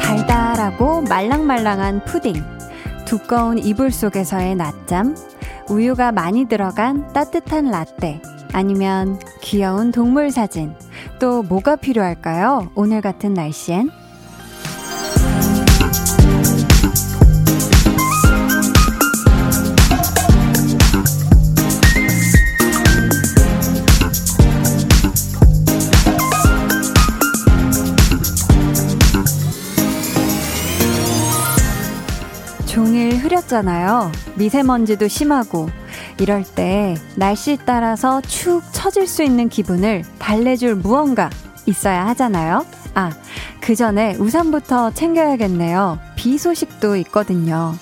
달달하고 말랑말랑한 푸딩, 두꺼운 이불 속에서의 낮잠, 우유가 많이 들어간 따뜻한 라떼, 아니면 귀여운 동물 사진. 또 뭐가 필요할까요? 오늘 같은 날씨엔? 종일 흐렸잖아요. 미세먼지도 심하고. 이럴 때 날씨 따라서 축 처질 수 있는 기분을 달래줄 무언가 있어야 하잖아요. 아, 그 전에 우산부터 챙겨야겠네요. 비 소식도 있거든요.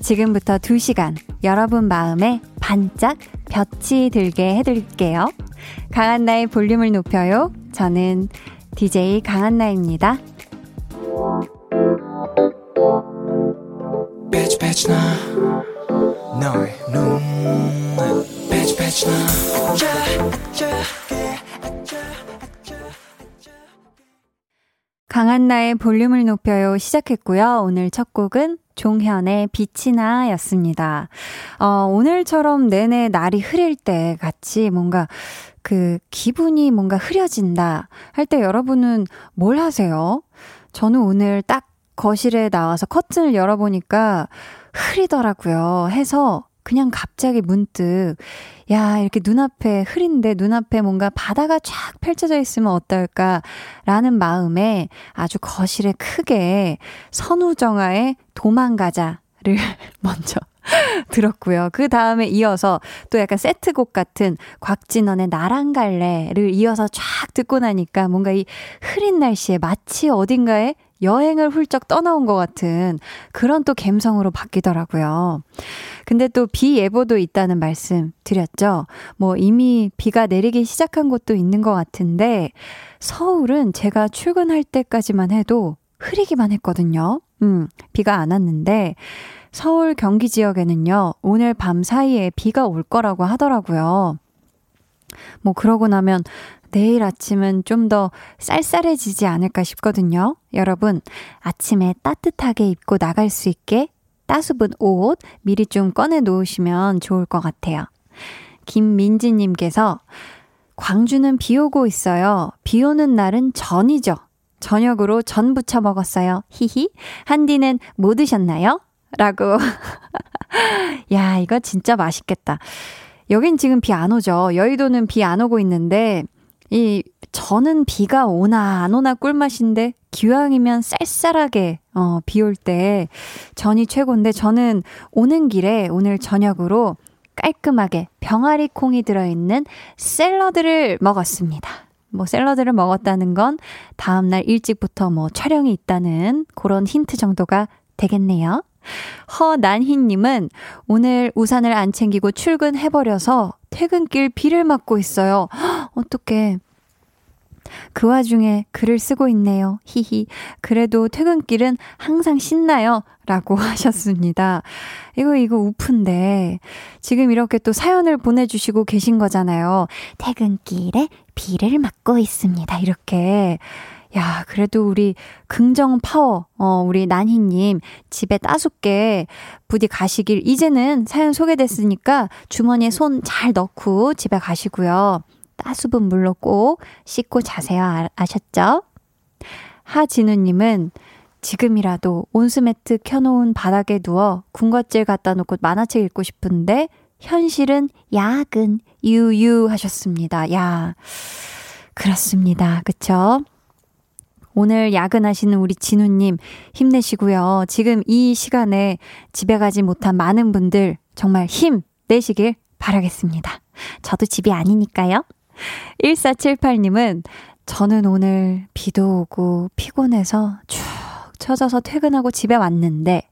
지금부터 2시간 여러분 마음에 반짝 볕이 들게 해드릴게요. 강한나의 볼륨을 높여요. 저는 DJ 강한나입니다. 빛이 빛이 나 너의 눈 빛이 빛이 나 강한나의 볼륨을 높여요 시작했고요. 오늘 첫 곡은 종현의 빛이 나 였습니다. 어, 오늘처럼 내내 날이 흐릴 때 같이 뭔가 그 기분이 뭔가 흐려진다 할 때 여러분은 뭘 하세요? 저는 오늘 딱 거실에 나와서 커튼을 열어보니까 흐리더라고요. 해서 그냥 갑자기 문득, 야, 이렇게 눈앞에 흐린데 눈앞에 뭔가 바다가 쫙 펼쳐져 있으면 어떨까? 라는 마음에 아주 거실에 크게 선우정아의 도망가자를 먼저 들었고요. 그 다음에 이어서 또 약간 세트곡 같은 곽진원의 나랑 갈래를 이어서 쫙 듣고 나니까 뭔가 이 흐린 날씨에 마치 어딘가에 여행을 훌쩍 떠나온 것 같은 그런 또 감성으로 바뀌더라고요. 근데 또 비 예보도 있다는 말씀 드렸죠. 뭐 이미 비가 내리기 시작한 곳도 있는 것 같은데 서울은 제가 출근할 때까지만 해도 흐리기만 했거든요. 음, 비가 안 왔는데 서울 경기 지역에는요, 오늘 밤 사이에 비가 올 거라고 하더라고요. 뭐 그러고 나면 내일 아침은 좀 더 쌀쌀해지지 않을까 싶거든요. 여러분, 아침에 따뜻하게 입고 나갈 수 있게 따수분 옷 미리 좀 꺼내 놓으시면 좋을 것 같아요. 김민지님께서 광주는 비 오고 있어요. 비 오는 날은 전이죠. 저녁으로 전 부쳐 먹었어요. 히히. 한디는 뭐 드셨나요? 라고. 야, 이거 진짜 맛있겠다. 여긴 지금 비 안 오죠. 여의도는 비 안 오고 있는데, 이, 저는 비가 오나 안 오나 꿀맛인데, 기왕이면 쌀쌀하게, 어, 비 올 때 전이 최고인데, 저는 오는 길에 오늘 저녁으로 깔끔하게 병아리 콩이 들어있는 샐러드를 먹었습니다. 뭐 샐러드를 먹었다는 건 다음날 일찍부터 뭐 촬영이 있다는 그런 힌트 정도가 되겠네요. 허난희님은 오늘 우산을 안 챙기고 출근해버려서 퇴근길 비를 맞고 있어요. 어떡해. 그 와중에 글을 쓰고 있네요. 히히. 그래도 퇴근길은 항상 신나요. 라고 하셨습니다. 이거, 이거 우프인데. 지금 이렇게 또 사연을 보내주시고 계신 거잖아요. 퇴근길에 비를 맞고 있습니다. 이렇게. 야, 그래도 우리 긍정 파워, 어, 우리 난희님, 집에 따숩게 부디 가시길, 이제는 사연 소개됐으니까 주머니에 손 잘 넣고 집에 가시고요. 따수분 물로 꼭 씻고 자세요. 아, 아셨죠? 하진우님은 지금이라도 온수매트 켜놓은 바닥에 누워 군것질 갖다 놓고 만화책 읽고 싶은데 현실은 야근 유유 하셨습니다. 야 그렇습니다. 그쵸? 오늘 야근하시는 우리 진우님 힘내시고요. 지금 이 시간에 집에 가지 못한 많은 분들 정말 힘 내시길 바라겠습니다. 저도 집이 아니니까요. 1478님은 저는 오늘 비도 오고 피곤해서 쭉 처져서 퇴근하고 집에 왔는데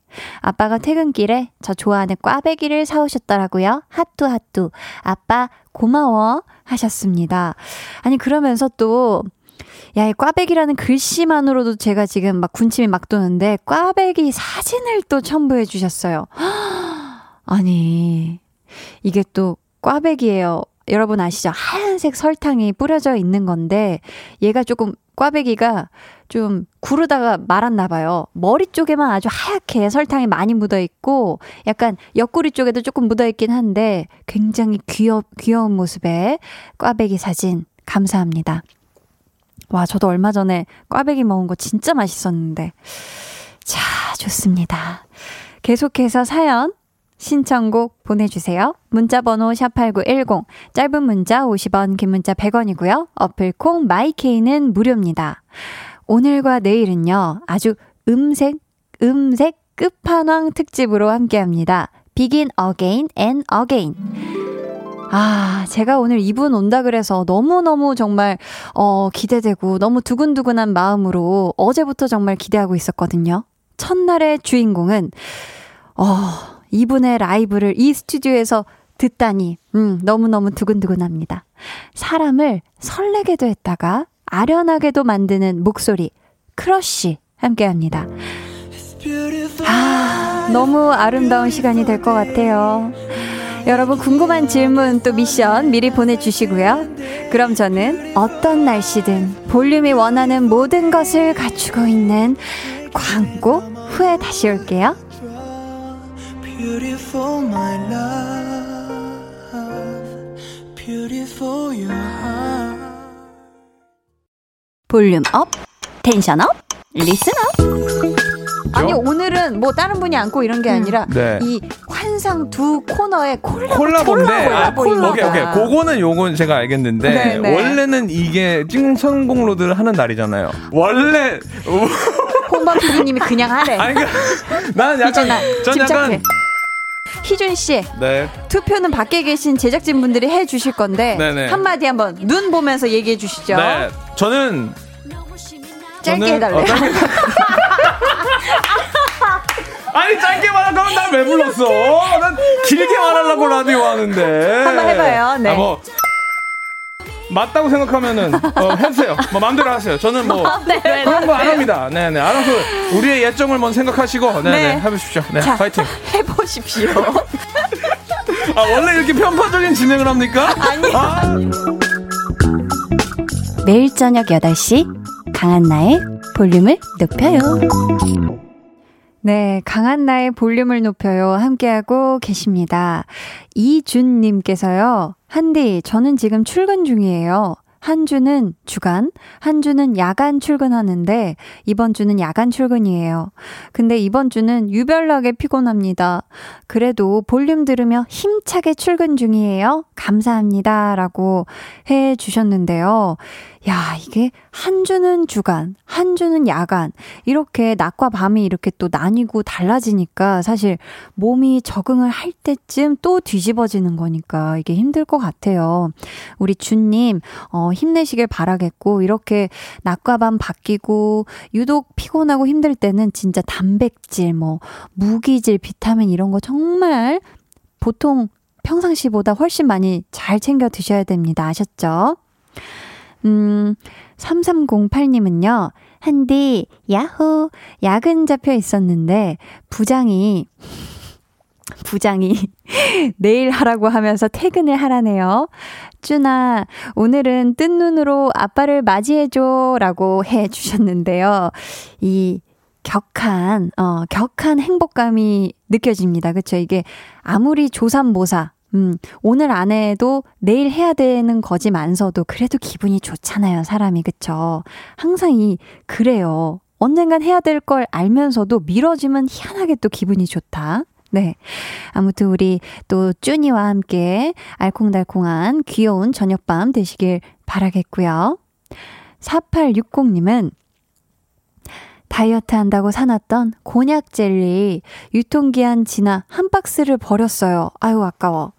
아빠가 퇴근길에 저 좋아하는 꽈배기를 사오셨더라고요. 핫뚜 핫뚜. 아빠 고마워 하셨습니다. 아니 그러면서 또 야, 이 꽈배기라는 글씨만으로도 제가 지금 막 군침이 막 도는데, 꽈배기 사진을 또 첨부해 주셨어요. 아니, 이게 또 꽈배기예요. 여러분 아시죠? 하얀색 설탕이 뿌려져 있는 건데, 얘가 조금 꽈배기가 좀 구르다가 말았나 봐요. 머리 쪽에만 아주 하얗게 설탕이 많이 묻어 있고 약간 옆구리 쪽에도 조금 묻어 있긴 한데 굉장히 귀여 귀여운 모습의 꽈배기 사진 감사합니다. 와, 저도 얼마 전에 꽈배기 먹은 거 진짜 맛있었는데. 자, 좋습니다. 계속해서 사연 신청곡 보내주세요. 문자번호 샵8910, 짧은 문자 50원, 긴 문자 100원이고요. 어플콩 마이케이는 무료입니다. 오늘과 내일은요, 아주 음색, 음색 끝판왕 특집으로 함께 합니다. Begin again and again. 아, 제가 오늘 이분 온다 그래서 너무너무 정말, 어, 기대되고 너무 두근두근한 마음으로 어제부터 정말 기대하고 있었거든요. 첫날의 주인공은, 어, 이분의 라이브를 이 스튜디오에서 듣다니, 음, 너무너무 두근두근합니다. 사람을 설레게도 했다가 아련하게도 만드는 목소리, 크러쉬 함께 합니다. 아, 너무 아름다운 시간이 될 것 같아요. 여러분 궁금한 질문 또 미션 미리 보내주시고요. 그럼 저는 어떤 날씨든 볼륨이 원하는 모든 것을 갖추고 있는 광고 후에 다시 올게요. volume up tension up listen up 아니 오늘은 뭐 다른 분이 안고 이런 게 음. 아니라 네. 이 환상 두 코너의 콜라보 콜라보인데 아, 콜라 오케이 오케이 그거는 요건 제가 알겠는데 네네. 네. 원래는 이게 찡성공로드를 하는 날이잖아요 원래 홍범 PD님이 그냥 하래 아니 그 나는 약간 전 약간 희준 씨. 네. 투표는 밖에 계신 제작진 분들이 해 주실 건데 네네. 한마디 한번 눈 보면서 얘기해 주시죠. 네. 저는 짧게 해달래요. 어, 짧게 아니 짧게 말하면 난왜 불렀어? 난 길게 말하려고 라디오 하는데. 한번 해봐요. 네. 아, 뭐 맞다고 생각하면은 어, 해주세요. 뭐 마음대로 하세요. 저는 뭐 네, 네, 그런 거 안 합니다. 네네 알아서 우리의 예정을 먼저 생각하시고 네네 네. 해보십시오. 네 자, 파이팅. 해보십시오. 아 원래 이렇게 편파적인 진행을 합니까? 아니요. 아. 매일 저녁 8시 강한나의 볼륨을 높여요. 네, 강한 나의 볼륨을 높여요. 함께하고 계십니다. 이준님께서요, 한디, 저는 지금 출근 중이에요. 한 주는 주간, 한 주는 야간 출근하는데 이번 주는 야간 출근이에요. 근데 이번 주는 유별나게 피곤합니다. 그래도 볼륨 들으며 힘차게 출근 중이에요. 감사합니다. 라고 해 주셨는데요. 야, 이게 한 주는 주간, 한 주는 야간, 이렇게 낮과 밤이 이렇게 또 나뉘고 달라지니까 사실 몸이 적응을 할 때쯤 또 뒤집어지는 거니까 이게 힘들 것 같아요. 우리 주님, 어, 힘내시길 바라겠고, 이렇게 낮과 밤 바뀌고, 유독 피곤하고 힘들 때는 진짜 단백질, 뭐, 무기질, 비타민 이런 거 정말 보통 평상시보다 훨씬 많이 잘 챙겨 드셔야 됩니다. 아셨죠? 음, 3308님은요, 한디, 야호, 야근 잡혀 있었는데, 부장이, 부장이 내일 하라고 하면서 퇴근을 하라네요. 쭈나, 오늘은 뜬 눈으로 아빠를 맞이해줘 라고 해 주셨는데요. 이 격한, 어, 격한 행복감이 느껴집니다. 그쵸? 이게 아무리 조삼모사, 음, 오늘 안 해도 내일 해야 되는 거지만서도 그래도 기분이 좋잖아요, 사람이. 그쵸? 항상 이, 그래요. 언젠간 해야 될 걸 알면서도 미뤄지면 희한하게 또 기분이 좋다. 네. 아무튼 우리 또 쭈니와 함께 알콩달콩한 귀여운 저녁밤 되시길 바라겠고요. 4860님은 다이어트 한다고 사놨던 곤약 젤리 유통기한 지나 한 박스를 버렸어요. 아유, 아까워.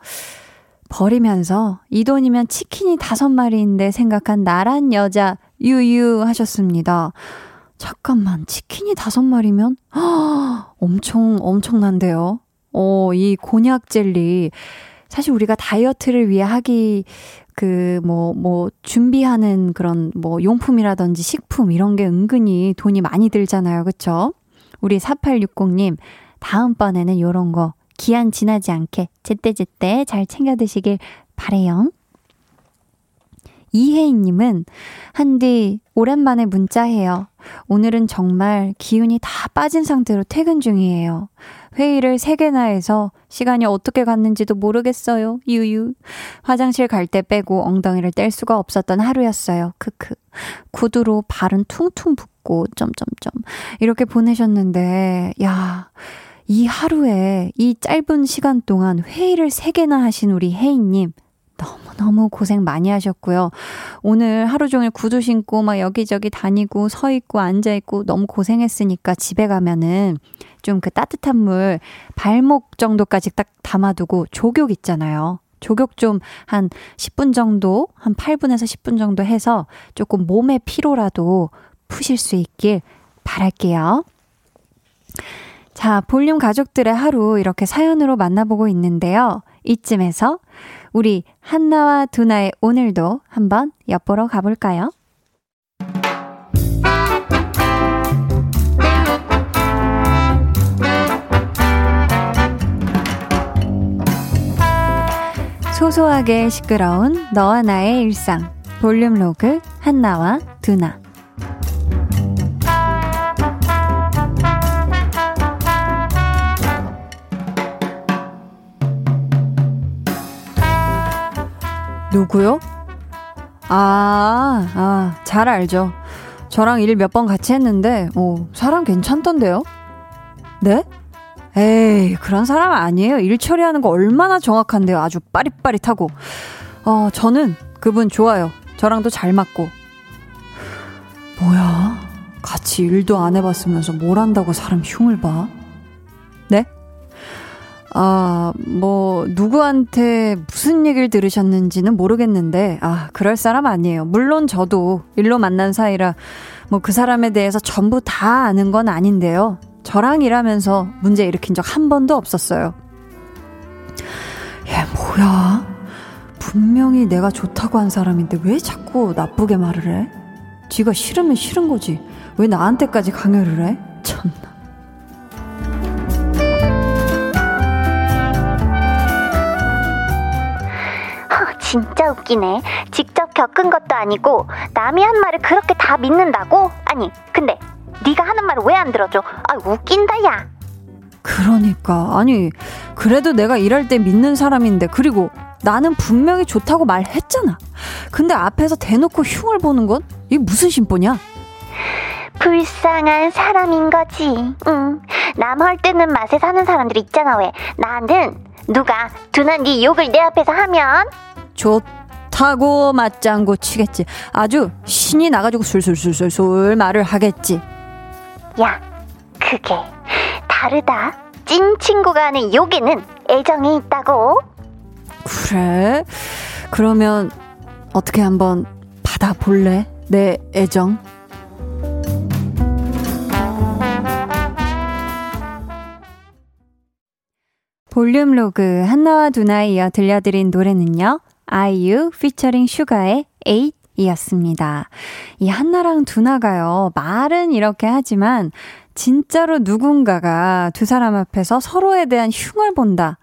버리면서 이 돈이면 치킨이 다섯 마리인데 생각한 나란 여자 유유 하셨습니다. 잠깐만, 치킨이 다섯 마리면? 허, 엄청, 엄청난데요. 어, 이 곤약 젤리. 사실 우리가 다이어트를 위해 하기 그, 뭐, 뭐, 준비하는 그런 뭐, 용품이라든지 식품 이런 게 은근히 돈이 많이 들잖아요. 그쵸? 우리 4860님, 다음번에는 요런 거, 기한 지나지 않게, 제때제때 잘 챙겨 드시길 바래요. 이혜인님은, 한디, 오랜만에 문자해요. 오늘은 정말 기운이 다 빠진 상태로 퇴근 중이에요. 회의를 3개나 해서 시간이 어떻게 갔는지도 모르겠어요. 유유. 화장실 갈 때 빼고 엉덩이를 뗄 수가 없었던 하루였어요. 크크. 구두로 발은 퉁퉁 붓고 점점점 이렇게 보내셨는데 야. 이 하루에 이 짧은 시간 동안 회의를 3개나 하신 우리 혜인 님 너무너무 고생 많이 하셨고요. 오늘 하루 종일 구두 신고 막 여기저기 다니고 서 있고 앉아 있고 너무 고생했으니까 집에 가면은 좀 그 따뜻한 물 발목 정도까지 딱 담아두고 조격 있잖아요. 조격 좀한 10분 정도, 한 8분에서 10분 정도 해서 조금 몸의 피로라도 푸실 수 있길 바랄게요. 자, 볼륨 가족들의 하루 이렇게 사연으로 만나보고 있는데요. 이쯤에서 우리 한나와 두나의 오늘도 한번 엿보러 가볼까요? 소소하게 시끄러운 너와 나의 일상 볼륨 로그 한나와 두나 누구요? 아, 아, 잘 알죠. 저랑 일 몇 번 같이 했는데, 오, 사람 괜찮던데요? 네? 에이, 그런 사람 아니에요. 일 처리하는 거 얼마나 정확한데요. 아주 빠릿빠릿하고. 어, 저는 그분 좋아요. 저랑도 잘 맞고. 뭐야? 같이 일도 안 해봤으면서 뭘 한다고 사람 흉을 봐? 네? 아, 뭐, 누구한테 무슨 얘기를 들으셨는지는 모르겠는데, 아, 그럴 사람 아니에요. 물론 저도 일로 만난 사이라, 뭐 그 사람에 대해서 전부 다 아는 건 아닌데요. 저랑 일하면서 문제 일으킨 적 한 번도 없었어요. 얘 뭐야? 분명히 내가 좋다고 한 사람인데 왜 자꾸 나쁘게 말을 해? 지가 싫으면 싫은 거지. 왜 나한테까지 강요를 해? 참나. 진짜 웃기네. 직접 겪은 것도 아니고 남이 한 말을 그렇게 다 믿는다고? 아니, 근데 네가 하는 말을 왜안 들어줘? 아, 웃긴다 야. 그러니까 아니 그래도 내가 일할 때 믿는 사람인데 그리고 나는 분명히 좋다고 말했잖아. 근데 앞에서 대놓고 흉을 보는 건 이게 무슨 심보냐? 불쌍한 사람인 거지. 응. 남할 때는 맛에 사는 사람들 있잖아 왜. 나는 누가 두난 네 욕을 내 앞에서 하면 좋다고 맞장구 치겠지. 아주 신이 나가지고 술술술술술 말을 하겠지. 야, 그게 다르다. 찐 친구가 하는 욕에는 애정이 있다고. 그래? 그러면 어떻게 한번 받아볼래? 내 애정? 볼륨 로그 한나와 두나에 이어 들려드린 노래는요. 아이유 피처링 슈가의 8 이었습니다. 이 한나랑 두나가요, 말은 이렇게 하지만, 진짜로 누군가가 두 사람 앞에서 서로에 대한 흉을 본다.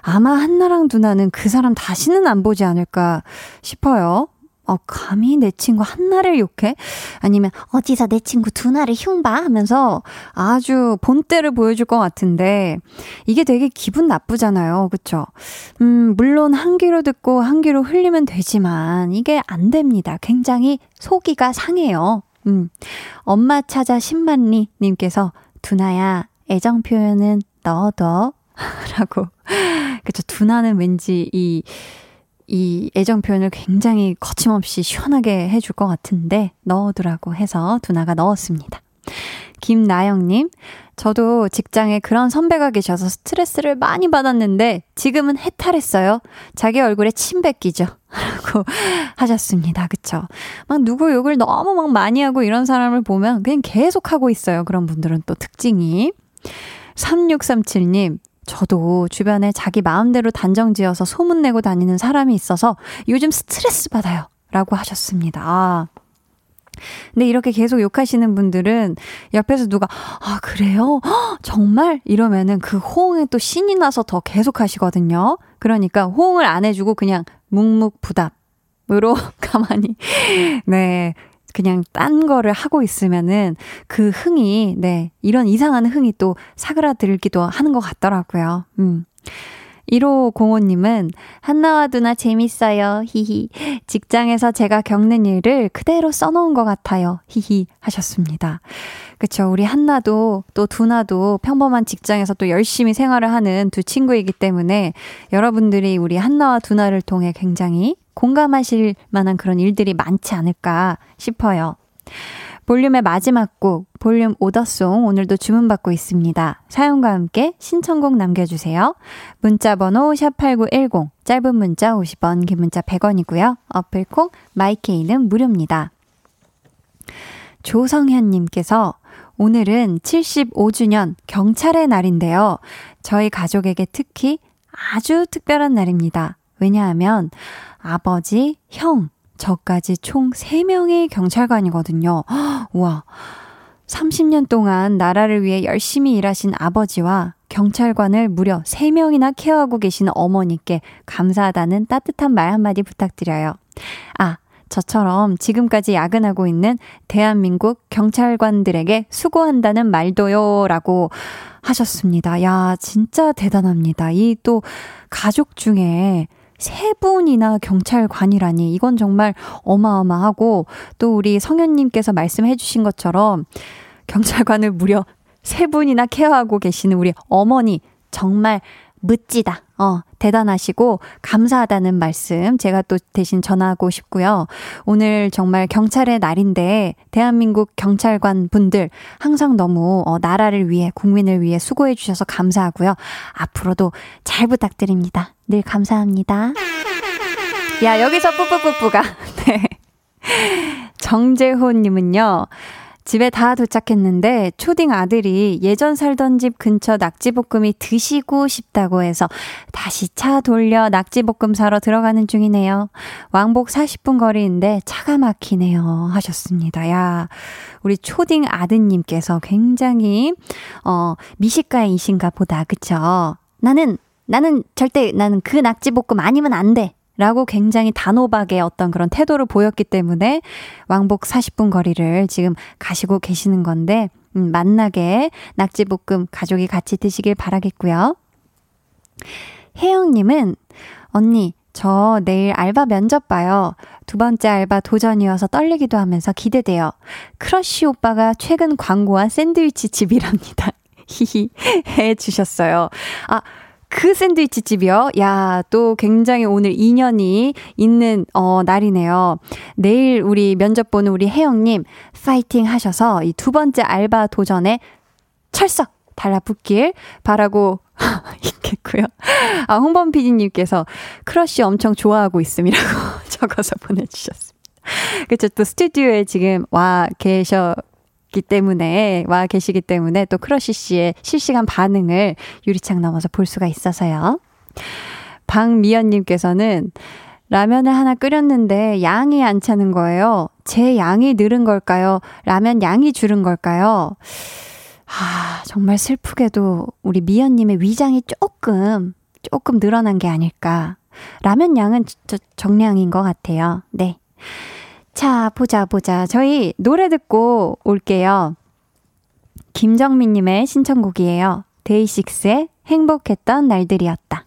아마 한나랑 두나는 그 사람 다시는 안 보지 않을까 싶어요. 어, 감히 내 친구 한나를 욕해? 아니면 어디서 내 친구 두나를 흉봐? 하면서 아주 본때를 보여줄 것 같은데 이게 되게 기분 나쁘잖아요. 그쵸? 음, 물론 한 귀로 듣고 한 귀로 흘리면 되지만 이게 안 됩니다. 굉장히 속이가 상해요. 음, 엄마 찾아 10만리 님께서 두나야 애정 표현은 넣어둬. 라고. 그쵸. 두나는 왠지 이 이 애정 표현을 굉장히 거침없이 시원하게 해줄 것 같은데 넣어두라고 해서 두나가 넣었습니다. 김나영님, 저도 직장에 그런 선배가 계셔서 스트레스를 많이 받았는데 지금은 해탈했어요. 자기 얼굴에 침 뱉기죠. 라고 하셨습니다. 그쵸? 막 누구 욕을 너무 막 많이 하고 이런 사람을 보면 그냥 계속 하고 있어요. 그런 분들은 또 특징이. 3637님, 저도 주변에 자기 마음대로 단정 지어서 소문내고 다니는 사람이 있어서 요즘 스트레스 받아요. 라고 하셨습니다. 아. 근데 이렇게 계속 욕하시는 분들은 옆에서 누가, 아, 그래요? 허, 정말? 이러면은 그 호응에 또 신이 나서 더 계속 하시거든요. 그러니까 호응을 안 해주고 그냥 묵묵부답 으로 가만히, 네. 그냥 딴 거를 하고 있으면은 그 흥이, 네, 이런 이상한 흥이 또 사그라들기도 하는 것 같더라고요. 음. 1505님은 한나와 누나 재밌어요. 히히. 직장에서 제가 겪는 일을 그대로 써놓은 것 같아요. 히히 하셨습니다. 그쵸. 우리 한나도 또 두나도 평범한 직장에서 또 열심히 생활을 하는 두 친구이기 때문에 여러분들이 우리 한나와 두나를 통해 굉장히 공감하실 만한 그런 일들이 많지 않을까 싶어요. 볼륨의 마지막 곡, 볼륨 오더송 오늘도 주문받고 있습니다. 사연과 함께 신청곡 남겨주세요. 문자번호 샵8910, 짧은 문자 50원, 긴 문자 100원이고요. 어플콩, 마이케이는 무료입니다. 조성현님께서 오늘은 75주년 경찰의 날인데요. 저희 가족에게 특히 아주 특별한 날입니다. 왜냐하면 아버지, 형, 저까지 총 3명의 경찰관이거든요. 와. 30년 동안 나라를 위해 열심히 일하신 아버지와 경찰관을 무려 3명이나 케어하고 계신 어머니께 감사하다는 따뜻한 말 한마디 부탁드려요. 아, 저처럼 지금까지 야근하고 있는 대한민국 경찰관들에게 수고한다는 말도요. 라고 하셨습니다. 야, 진짜 대단합니다. 이 또 가족 중에 세 분이나 경찰관이라니 이건 정말 어마어마하고 또 우리 성현님께서 말씀해 주신 것처럼 경찰관을 무려 세 분이나 케어하고 계시는 우리 어머니 정말 멋지다. 어, 대단하시고 감사하다는 말씀 제가 또 대신 전하고 싶고요. 오늘 정말 경찰의 날인데 대한민국 경찰관 분들 항상 너무 어, 나라를 위해 국민을 위해 수고해 주셔서 감사하고요. 앞으로도 잘 부탁드립니다. 늘 감사합니다. 야, 여기서 뿌뿌뿌뿌가. 네. 정재호 님은요. 집에 다 도착했는데 초딩 아들이 예전 살던 집 근처 낙지볶음이 드시고 싶다고 해서 다시 차 돌려 낙지볶음 사러 들어가는 중이네요. 왕복 40분 거리인데 차가 막히네요. 하셨습니다. 야, 우리 초딩 아드님께서 굉장히, 어, 미식가이신가 보다. 그쵸? 나는, 나는 절대 나는 그 낙지볶음 아니면 안 돼. 라고 굉장히 단호박의 어떤 그런 태도를 보였기 때문에 왕복 40분 거리를 지금 가시고 계시는 건데, 음, 만나게 낙지볶음 가족이 같이 드시길 바라겠고요. 혜영님은, 언니, 저 내일 알바 면접 봐요. 두 번째 알바 도전이어서 떨리기도 하면서 기대돼요. 크러쉬 오빠가 최근 광고한 샌드위치 집이랍니다. 히히 해 주셨어요. 아, 그 샌드위치 집이요. 야, 또 굉장히 오늘 인연이 있는 어 날이네요. 내일 우리 면접 보는 우리 혜영 님 파이팅 하셔서 이 두 번째 알바 도전에 철석 달라붙길 바라고 있겠고요. 아, 홍범 PD님께서 크러쉬 엄청 좋아하고 있음이라고 적어서 보내주셨습니다. 그쵸. 또 스튜디오에 지금 와 계셔 기 때문에 와 계시기 때문에 또 크러쉬 씨의 실시간 반응을 유리창 넘어서 볼 수가 있어서요. 박미연 님께서는 라면을 하나 끓였는데 양이 안 차는 거예요. 제 양이 늘은 걸까요? 라면 양이 줄은 걸까요? 아, 정말 슬프게도 우리 미연님의 위장이 조금, 조금 늘어난 게 아닐까. 라면 양은 저, 정량인 것 같아요. 네. 자, 보자, 보자. 저희 노래 듣고 올게요. 김정민님의 신청곡이에요. 데이식스의 행복했던 날들이었다.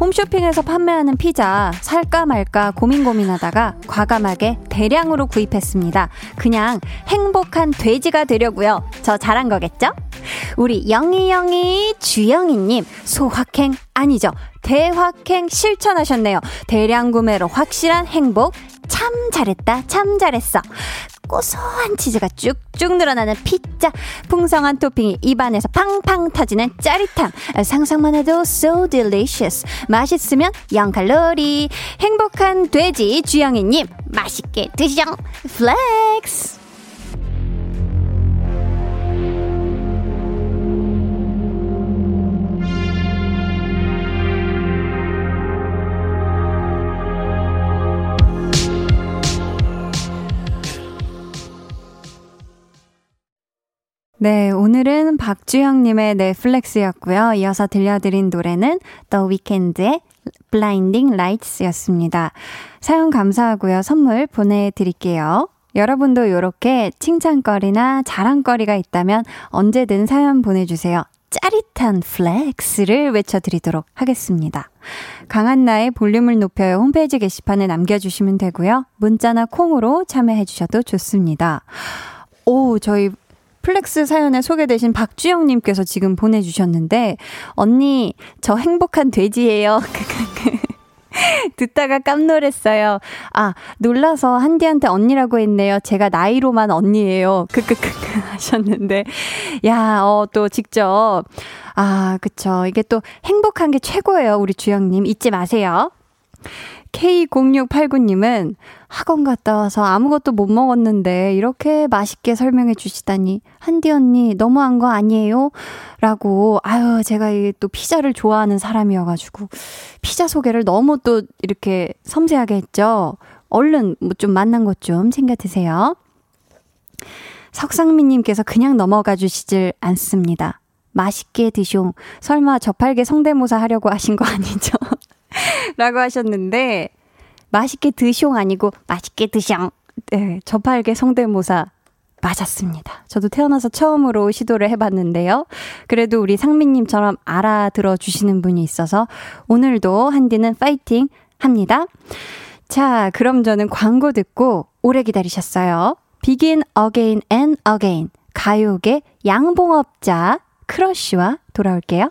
홈쇼핑에서 판매하는 피자 살까 말까 고민 고민하다가 과감하게 대량으로 구입했습니다. 그냥 행복한 돼지가 되려고요. 저 잘한 거겠죠? 우리 영희 영희 주영희님 소확행 아니죠. 대확행 실천하셨네요. 대량 구매로 확실한 행복 참 잘했다, 참 잘했어. 고소한 치즈가 쭉쭉 늘어나는 피자, 풍성한 토핑이 입안에서 팡팡 터지는 짜릿함. 상상만 해도 so delicious. 맛있으면 0칼로리. 행복한 돼지 주영이님, 맛있게 드시죠. 플렉스! 네, 오늘은 박주영님의 넷플렉스였고요. 이어서 들려드린 노래는 The Weeknd의 Blinding Lights였습니다. 사연 감사하고요. 선물 보내드릴게요. 여러분도 이렇게 칭찬거리나 자랑거리가 있다면 언제든 사연 보내주세요. 짜릿한 flex를 외쳐드리도록 하겠습니다. 강한나의 볼륨을 높여요 홈페이지 게시판에 남겨주시면 되고요. 문자나 콩으로 참여해주셔도 좋습니다. 오, 저희 flex 사연에 소개되신 박주영님께서 지금 보내주셨는데, 언니, 저 행복한 돼지예요. 듣다가 깜놀했어요. 아, 놀라서 한디한테 언니라고 했네요. 제가 나이로만 언니예요. 크크크크 하셨는데. 야, 어, 또 직접. 아, 그쵸. 이게 또 행복한 게 최고예요. 우리 주영님. 잊지 마세요. K0689님은 학원 갔다 와서 아무것도 못 먹었는데 이렇게 맛있게 설명해 주시다니 한디 언니 너무한 거 아니에요? 라고 아유 제가 또 피자를 좋아하는 사람이어가지고 피자 소개를 너무 또 이렇게 섬세하게 했죠. 얼른 뭐 좀 만난 것 좀 챙겨 드세요. 석상민님께서 그냥 넘어가 주시질 않습니다. 맛있게 드숑. 설마 저팔계 성대모사 하려고 하신 거 아니죠? 라고 하셨는데, 맛있게 드숑 아니고 맛있게 드숑. 네, 저팔계 성대모사 맞았습니다. 저도 태어나서 처음으로 시도를 해봤는데요. 그래도 우리 상민님처럼 알아들어 주시는 분이 있어서 오늘도 한디는 파이팅 합니다. 자, 그럼 저는 광고 듣고 오래 기다리셨어요. Begin Again and Again 가요계 양봉업자 크러쉬와 돌아올게요.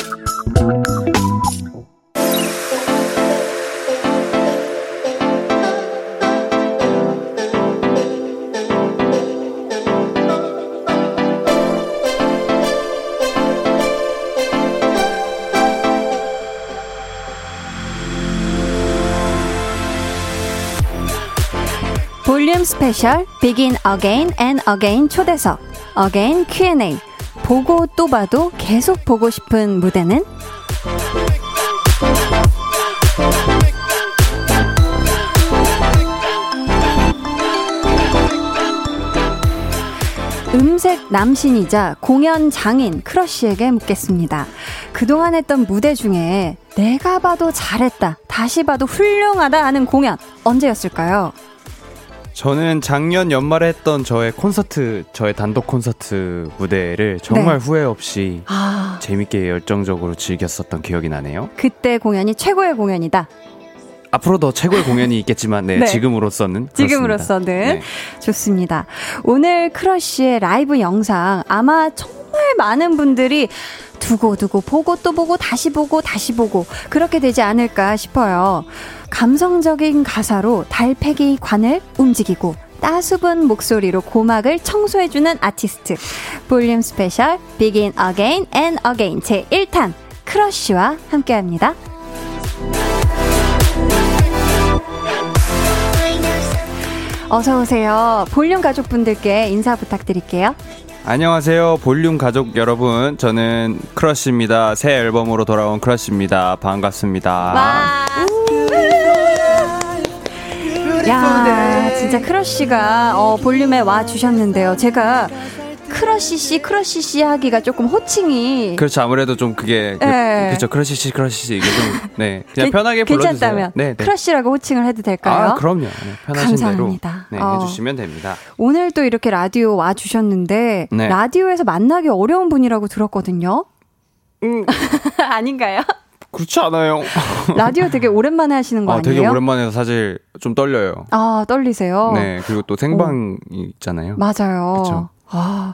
볼륨 special Begin Again 초대석 Again Q&A 보고 또 봐도 계속 보고 싶은 무대는 음색 남신이자 공연 장인 크러쉬에게 묻겠습니다. 그동안 했던 무대 중에 내가 봐도 잘했다, 다시 봐도 훌륭하다 하는 공연 언제였을까요? 저는 작년 연말에 했던 저의 콘서트, 저의 단독 콘서트 무대를 정말 네. 후회 없이 아. 재밌게 열정적으로 즐겼었던 기억이 나네요. 그때 공연이 최고의 공연이다. 앞으로 더 최고의 공연이 있겠지만, 네, 네. 지금으로서는. 지금으로서는. 네. 좋습니다. 오늘 크러쉬의 라이브 영상 아마 정말 많은 분들이 두고 두고 보고 또 보고 다시 보고 다시 보고 그렇게 되지 않을까 싶어요. 감성적인 가사로 달팽이 관을 움직이고 따수분 목소리로 고막을 청소해주는 아티스트. 볼륨 스페셜 Begin Again and Again 제 1탄 크러쉬와 함께합니다. 어서 오세요. 볼륨 가족분들께 인사 부탁드릴게요. 안녕하세요. 볼륨 가족 여러분. 저는 크러쉬입니다. 새 앨범으로 돌아온 크러쉬입니다. 반갑습니다. 와. 야, 진짜 진짜 크러쉬가 어, 볼륨에 와 주셨는데요. 제가 크러쉬 씨, 크러쉬 씨 하기가 조금 호칭이 그렇죠. 아무래도 좀 그게 네. 그렇죠. 크러쉬 씨, 크러쉬 씨 이게 좀 네. 그냥 게, 편하게 불러주세요. 괜찮다면 네, 네. 크러쉬라고 호칭을 해도 될까요? 아, 그럼요. 네, 편하신 감사합니다. 대로 네, 어. 해주시면 됩니다. 오늘 또 이렇게 라디오 와 주셨는데 네. 라디오에서 만나기 어려운 분이라고 들었거든요. 음. 아닌가요? 그렇지 않아요. 라디오 되게 오랜만에 하시는 거 아, 니에요 되게 오랜만에 사실 좀 떨려요. 아, 떨리세요? 네, 그리고 또 생방이 오. 있잖아요. 맞아요. 그쵸? 아,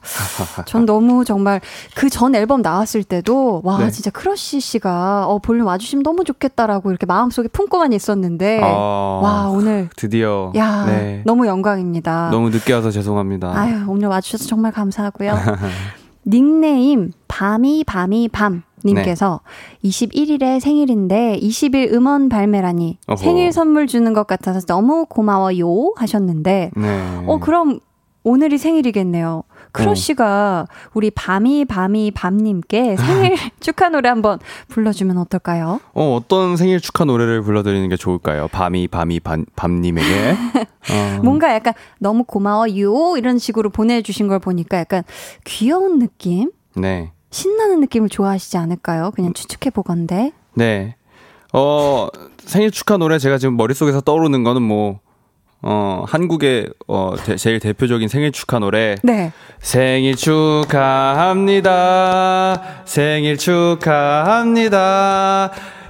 전 너무 정말 그 전 앨범 나왔을 때도 와 네. 진짜 크러쉬 씨가 어 볼륨 와주시면 너무 좋겠다라고 이렇게 마음속에 품고만 있었는데 아, 와 오늘 드디어 야 네. 너무 영광입니다. 너무 늦게 와서 죄송합니다. 아유 오늘 와주셔서 정말 감사하고요. 닉네임 밤이 밤이 밤 님께서 네. 21일에 생일인데 20일 음원 발매라니 어허. 생일 선물 주는 것 같아서 너무 고마워요 하셨는데 네. 어 그럼 오늘이 생일이겠네요. 크러쉬가 어. 우리 밤이 밤이 밤님께 생일 축하 노래 한번 불러주면 어떨까요? 어 어떤 생일 축하 노래를 불러드리는 게 좋을까요? 밤이 밤이 밤, 밤님에게 어. 뭔가 약간 너무 고마워요 이런 식으로 보내주신 걸 보니까 약간 귀여운 느낌. 네. 신나는 느낌을 좋아하시지 않을까요? 그냥 추측해 보건데. 네. 어, 생일 축하 노래 제가 지금 머릿속에서 떠오르는 거는 뭐, 어, 한국의, 어, 대, 제일 대표적인 생일 축하 노래. 네. 생일 축하합니다. 생일 축하합니다.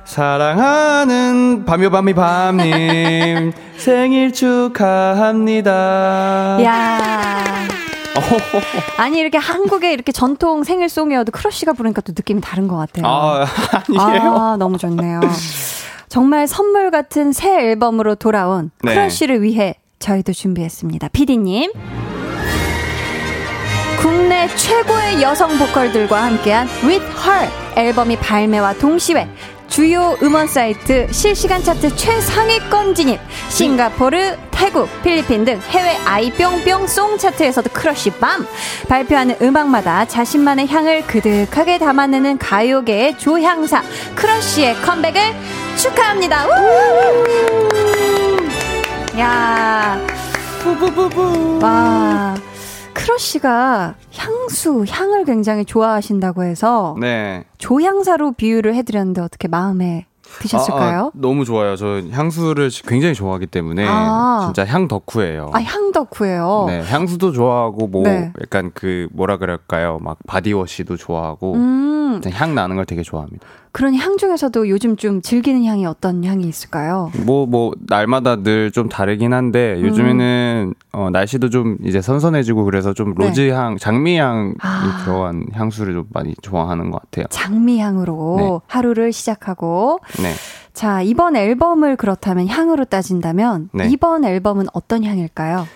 사랑하는 밤요 밤이 밤님 생일 축하합니다. 야. 아니 이렇게 한국의 이렇게 전통 생일송이어도 크러쉬가 부르니까 또 느낌이 다른 것 같아요. 아, 아니에요. 아, 너무 좋네요. 정말 선물 같은 새 앨범으로 돌아온 네. 크러쉬를 위해 저희도 준비했습니다. 피디님. 국내 최고의 여성 보컬들과 함께한 With Her 앨범이 발매와 동시에 주요 음원 사이트 실시간 차트 최상위권 진입 싱가포르, 태국, 필리핀 등 해외 아이뿅뿅 song 차트에서도 크러쉬 밤 발표하는 음악마다 자신만의 향을 그득하게 담아내는 가요계의 조향사 크러쉬의 컴백을 축하합니다. 야. 부부부부. 와. 크러쉬가 향수, 향을 굉장히 좋아하신다고 해서 네. 조향사로 비유를 해 드렸는데 어떻게 마음에 드셨을까요? 아, 아, 너무 좋아요. 저 향수를 굉장히 좋아하기 때문에 아. 진짜 향 덕후예요. 아, 향 덕후예요. 네, 향수도 좋아하고 뭐 네. 약간 그 뭐라 그럴까요? 막 body wash도 좋아하고 음. 향 나는 걸 되게 좋아합니다. 그런 향 중에서도 요즘 좀 즐기는 향이 어떤 향이 있을까요? 뭐, 뭐, 날마다 늘 좀 다르긴 한데, 요즘에는, 음. 어, 날씨도 좀 이제 선선해지고 그래서 좀 네. rose 향, 네. 장미 향이 아. 들어간 향수를 좀 많이 좋아하는 것 같아요. 장미 향으로 네. 하루를 시작하고, 네. 자, 이번 앨범을 그렇다면 향으로 따진다면, 네. 이번 앨범은 어떤 향일까요?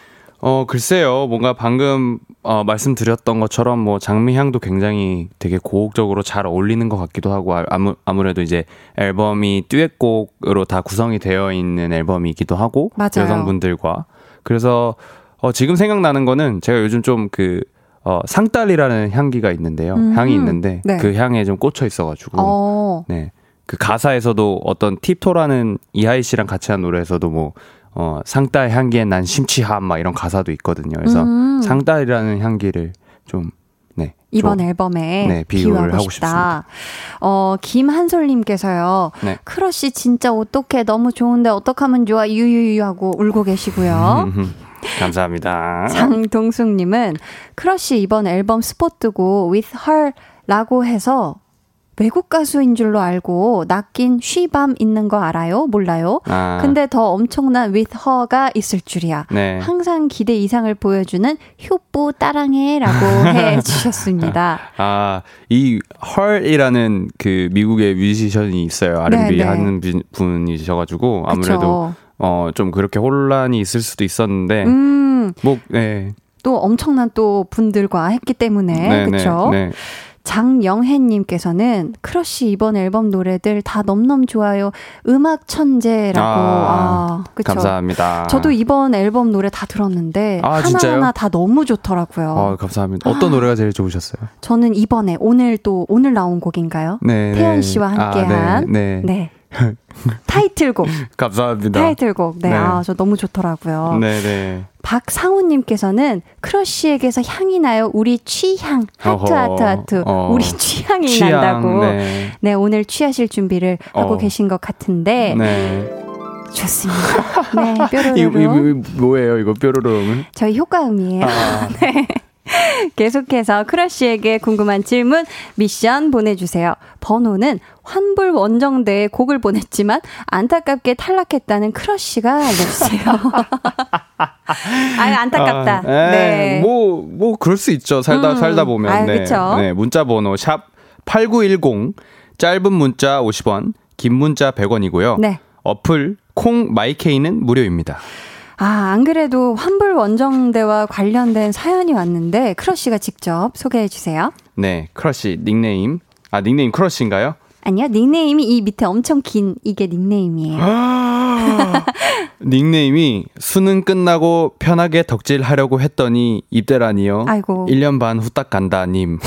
어, 글쎄요. 뭔가 방금 어, 말씀드렸던 것처럼 뭐 장미향도 굉장히 되게 고혹적으로 잘 어울리는 것 같기도 하고 아무, 아무래도 이제 앨범이 듀엣곡으로 다 구성이 되어 있는 앨범이기도 하고 맞아요. 여성분들과 그래서 어, 지금 생각나는 거는 제가 요즘 좀그 어, santal이라는 향기가 있는데요. 음 향이 있는데 네. 그 향에 좀 꽂혀 있어가지고 어. 네. 그 가사에서도 어떤 Tip Toe라는 이하이 씨랑 같이 한 노래에서도 뭐 어, santal 향기에 난 심취함 막 이런 가사도 있거든요. 그래서 음. santal이라는 향기를 좀 네. 이번 좀, 앨범에 네, 비유를 하고 싶다. 어, 김한솔님께서요. 네. 크러쉬 진짜 어떡해 너무 좋은데 어떡하면 좋아 유유유 하고 울고 계시고요. 감사합니다. 장동숙님은 크러쉬 이번 앨범 스포 뜨고 With Her라고 해서 외국 가수인 줄로 알고 낚인 쉬밤 있는 거 알아요? 몰라요? 아. 근데 더 엄청난 with her가 있을 줄이야. 네. 항상 기대 이상을 보여주는 효보 따랑해라고 해 주셨습니다. 아, 이 her이라는 그 미국의 뮤지션이 있어요. R&B 네, 네. 하는 분이셔 가지고 아무래도 어, 좀 그렇게 혼란이 있을 수도 있었는데, 음. 뭐, 네. 또 엄청난 또 분들과 했기 때문에, 그렇죠? 네. 장영혜님께서는 크러쉬 이번 앨범 노래들 다 넘넘 좋아요. 음악 천재라고. 아, 아 감사합니다. 저도 이번 앨범 노래 다 들었는데 아, 하나하나 다 너무 좋더라고요. 아, 감사합니다. 어떤 아, 노래가 제일 좋으셨어요? 저는 이번에 오늘 또 오늘 나온 곡인가요? 네. 태연 씨와 함께한 네, 네. 네. 타이틀곡. 감사합니다. 타이틀곡. 네, 네. 아, 저 너무 좋더라고요. 네네. 네. 박상우님께서는 크러쉬에게서 향이 나요. 우리 취향. 하트, 하트, 하트. 어. 우리 취향이 취향, 난다고. 네. 네. 오늘 취하실 준비를 하고 어. 계신 것 같은데. 네. 좋습니다. 네, 뾰로로. 이거, 이거 뭐예요, 이거 뾰로로음은? 저희 효과음이에요. 아. 네. 계속해서 크러쉬에게 궁금한 질문, 미션 보내주세요. 번호는 환불 원정대에 곡을 보냈지만 안타깝게 탈락했다는 크러쉬가 알려주세요. 아유, 안타깝다. 아, 네. 뭐, 뭐, 그럴 수 있죠. 살다, 음, 살다 보면. 아유, 네. 네. 문자 번호, 샵 8910, 짧은 문자 50원, 긴 문자 100원이고요. 네. 어플, 콩, 마이케이는 무료입니다. 아, 안 그래도 환불 원정대와 관련된 사연이 왔는데 크러쉬가 직접 소개해 주세요. 네, 크러쉬 닉네임. 아, 닉네임 크러쉬인가요? 아니요, 닉네임이 이 밑에 엄청 긴 이게 닉네임이에요. 아~ 닉네임이 수능 끝나고 편하게 덕질 하려고 했더니 입대라니요. 아이고. 1년 반 후딱 간다 님.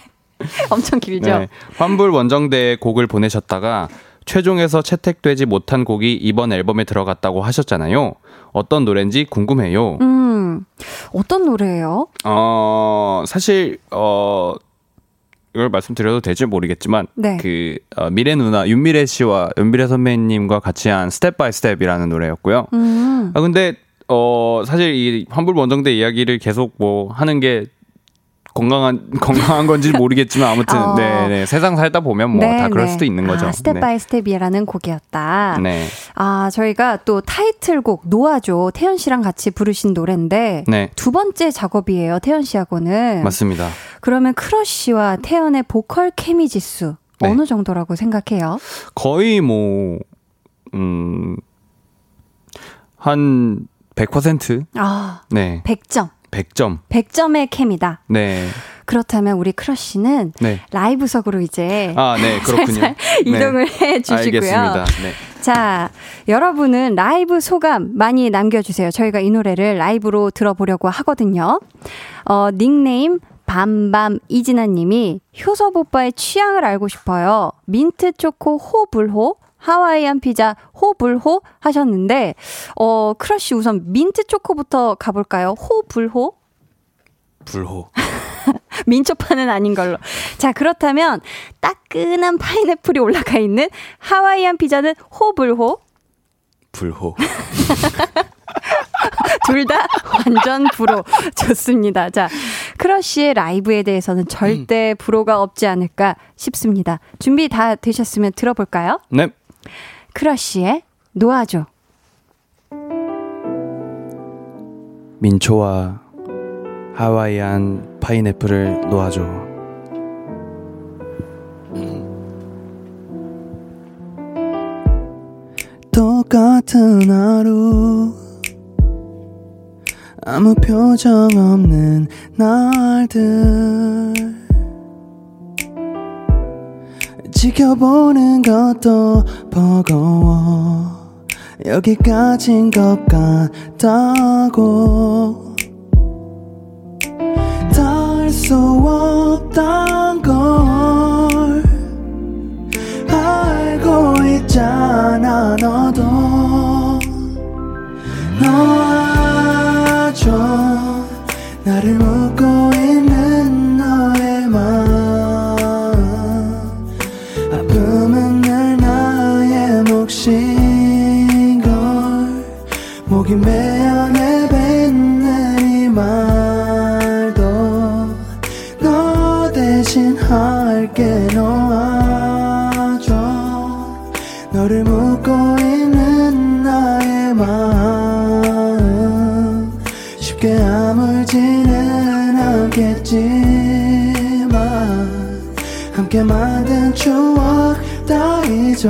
엄청 길죠. 네, 환불 원정대에 곡을 보내셨다가 최종에서 채택되지 못한 곡이 이번 앨범에 들어갔다고 하셨잖아요. 어떤 노래인지 궁금해요. 음, 어떤 노래예요? 어, 사실, 어, 이걸 말씀드려도 될지 모르겠지만, 네. 그, 어, 미래 누나, 윤미래 씨와 윤미래 선배님과 같이 한 Step By Step이라는 노래였고요. 음. 아, 근데, 어, 사실 이 환불 원정대 이야기를 계속 뭐 하는 게 건강한 건강한 건지 모르겠지만 아무튼 어. 네, 네. 세상 살다 보면 뭐다 네, 그럴 네. 수도 있는 거죠. 아, 스텝 네. By Step이라는 곡이었다. 네. 아 저희가 또 타이틀곡 노아조 태연 씨랑 같이 부르신 노래인데 네. 두 번째 작업이에요 태연 씨하고는 맞습니다. 그러면 크러쉬와 태연의 보컬 케미 지수 네. 어느 정도라고 생각해요? 거의 뭐 음. 한 100%? 아, 네. 100점. 100점. 100점의 캠이다. 네. 그렇다면 우리 크러쉬는 네. 라이브석으로 이제 아, 네, 그렇군요. 네. 이동을 해 주시고요. 알겠습니다. 네. 자, 여러분은 라이브 소감 많이 남겨 주세요. 저희가 이 노래를 라이브로 들어보려고 하거든요. 어, 닉네임 밤밤 이진아 님이 효섭 오빠의 취향을 알고 싶어요. 민트 초코 호불호 하와이안 피자 호불호 하셨는데, 어, 크러쉬 우선 민트 초코부터 가볼까요? 호불호? 불호. 민초파는 아닌 걸로. 자, 그렇다면 따끈한 파인애플이 올라가 있는 하와이안 피자는 호불호? 불호. 둘 다 완전 불호. 좋습니다. 자, 크러쉬의 라이브에 대해서는 절대 음. 불호가 없지 않을까 싶습니다. 준비 다 되셨으면 들어볼까요? 네. 크러쉬의 놓아줘. 민초와 하와이안 파인애플을 놓아줘. 똑같은 하루 아무 표정 없는 날들 지켜보는 것도 버거워. 여기까진 것 같다고. 닿수 없단 걸 함께 만든 추억 다 잊어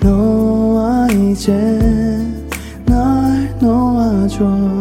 너와 이제 날 놓아줘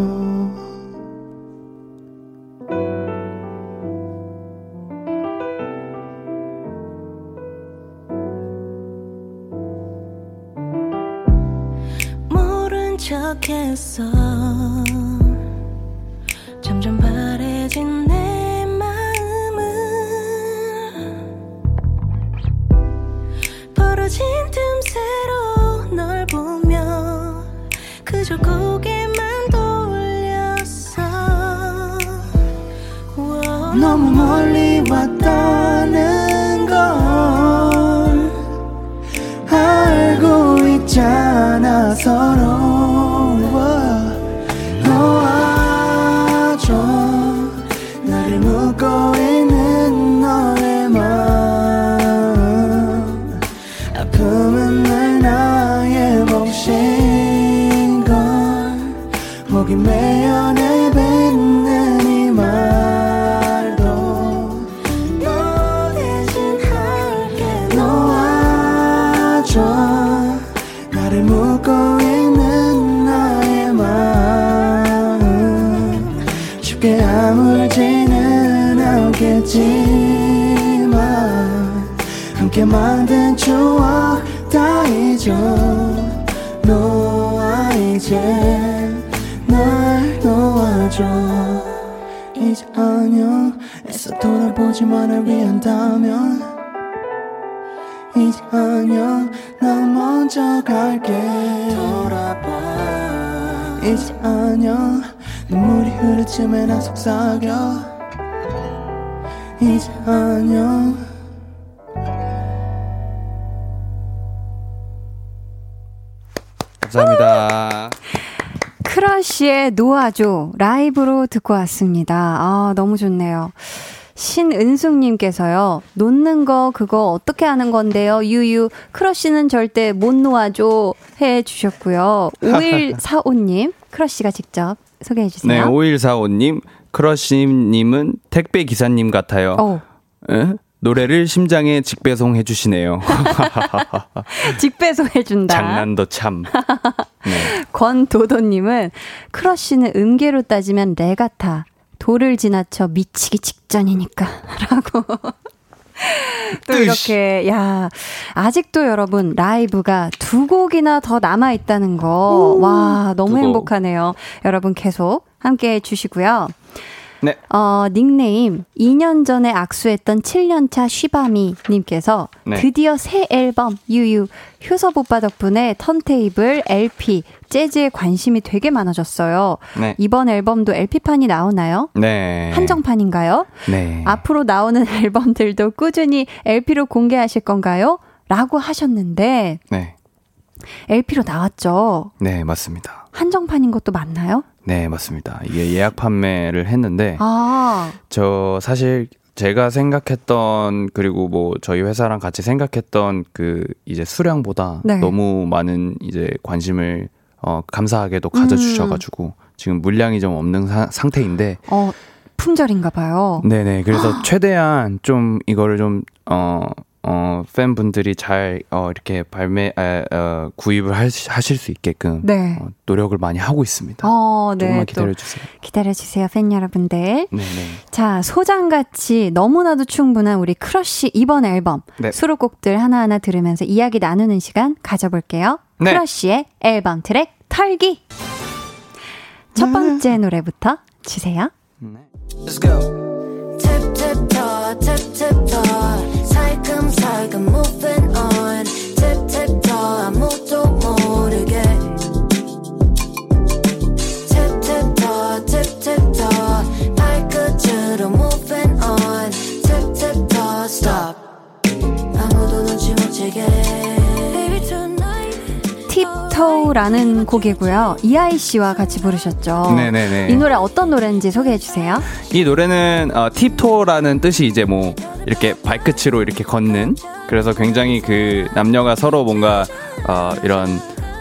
잊어 놓아 이제 날 놓아줘. 이제 안녕 애써 돌아보지만 날 위한다면. 이제 안녕 난 먼저 갈게. 돌아봐. 이제 안녕 눈물이 쯤에 나 속삭여. 이제 안녕 크러쉬의 놓아줘 라이브로 듣고 왔습니다. 아, 너무 좋네요. 신은숙님께서요, 놓는 거 그거 어떻게 하는 건데요? 유유, 크러쉬는 절대 못 놓아줘 해 주셨고요. 5145님, 크러쉬가 직접 소개해 주세요. 네, 5145님, 크러쉬님은 택배 기사님 같아요. 어, 에? 노래를 심장에 직배송 해 주시네요. 직배송 해 준다. 장난도 참. 네. 권도도님은 크러쉬는 음계로 따지면 내 같아. 도를 지나쳐 미치기 직전이니까. 라고. 또 이렇게, 야, 아직도 여러분, 라이브가 두 곡이나 더 남아 있다는 거. 와, 너무. 행복하네요. 여러분 계속 함께 해주시고요. 네. 어, 닉네임 2년 전에 악수했던 7년차 쉬바미 님께서 네. 드디어 새 앨범 유유 효섭 오빠 덕분에 턴테이블, LP, 재즈에 관심이 되게 많아졌어요. 네. 이번 앨범도 LP판이 나오나요? 네. 한정판인가요? 네. 앞으로 나오는 앨범들도 꾸준히 LP로 공개하실 건가요? 라고 하셨는데 네. LP로 나왔죠. 네, 맞습니다. 한정판인 것도 맞나요? 네, 맞습니다. 이게 예약 판매를 했는데 아, 저 사실 제가 생각했던 그리고 뭐 저희 회사랑 같이 생각했던 그 이제 수량보다 네. 너무 많은 이제 관심을 어 감사하게도 가져 주셔 가지고 지금 물량이 좀 없는 사- 상태인데 어, 품절인가 봐요. 네네 그래서 최대한 좀 이거를 좀 어 어, 팬분들이 잘, 어, 이렇게 발매, 아, 어, 구입을 할, 수- 하실 수 있게끔, 네. 어, 노력을 많이 하고 있습니다. 어, 네. 조금만 또 기다려 주세요. 기다려 주세요, 팬 여러분들. 네네. 자, 소장가치 너무나도 충분한 우리 크러쉬 이번 앨범 네. 수록곡들 하나하나 들으면서 이야기 나누는 시간 가져볼게요. 네. 크러쉬의 앨범 트랙 털기. 첫 네. 번째 노래부터 주세요. Let's go. 살금살금 moving 토우라는 곡이고요. 이하이 씨와 같이 부르셨죠. 네네네. 이 노래 어떤 노래인지 소개해 주세요. 이 노래는 어, 팁토라는 뜻이 이제 뭐 이렇게 발끝으로 이렇게 걷는 그래서 굉장히 그 남녀가 서로 뭔가 어, 이런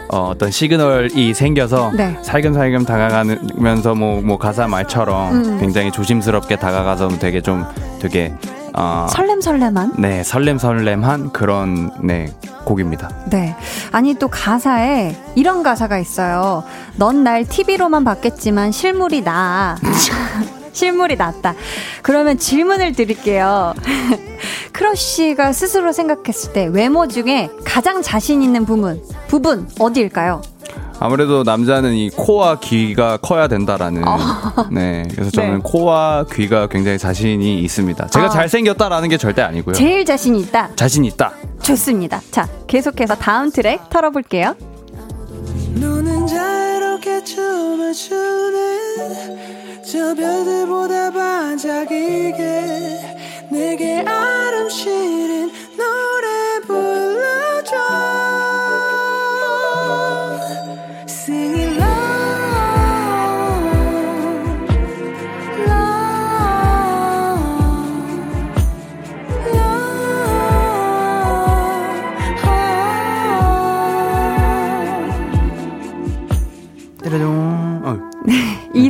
어, 어떤 시그널이 생겨서 네. 살금살금 다가가면서 뭐, 뭐 가사 말처럼 음. 굉장히 조심스럽게 다가가서 되게 좀 되게 어, 설렘설렘한? 네 설렘설렘한 그런 네 곡입니다. 네. 아니 또 가사에 이런 가사가 있어요. 넌 날 TV로만 봤겠지만 실물이 나. 실물이 낫다. 그러면 질문을 드릴게요. 크러쉬가 스스로 생각했을 때 외모 중에 가장 자신 있는 부분, 부분 어디일까요? 아무래도 남자는 이 코와 귀가 커야 된다라는 어. 네 그래서 네. 저는 네. 코와 귀가 굉장히 자신이 있습니다. 제가 아. 잘생겼다라는 게 절대 아니고요. 제일 자신 있다. 자신 있다. 좋습니다. 자 계속해서 다음 트랙 털어볼게요. 눈은 자유롭게 춤을 추는 저 별들보다 반짝이게 내게 아름 실은 노래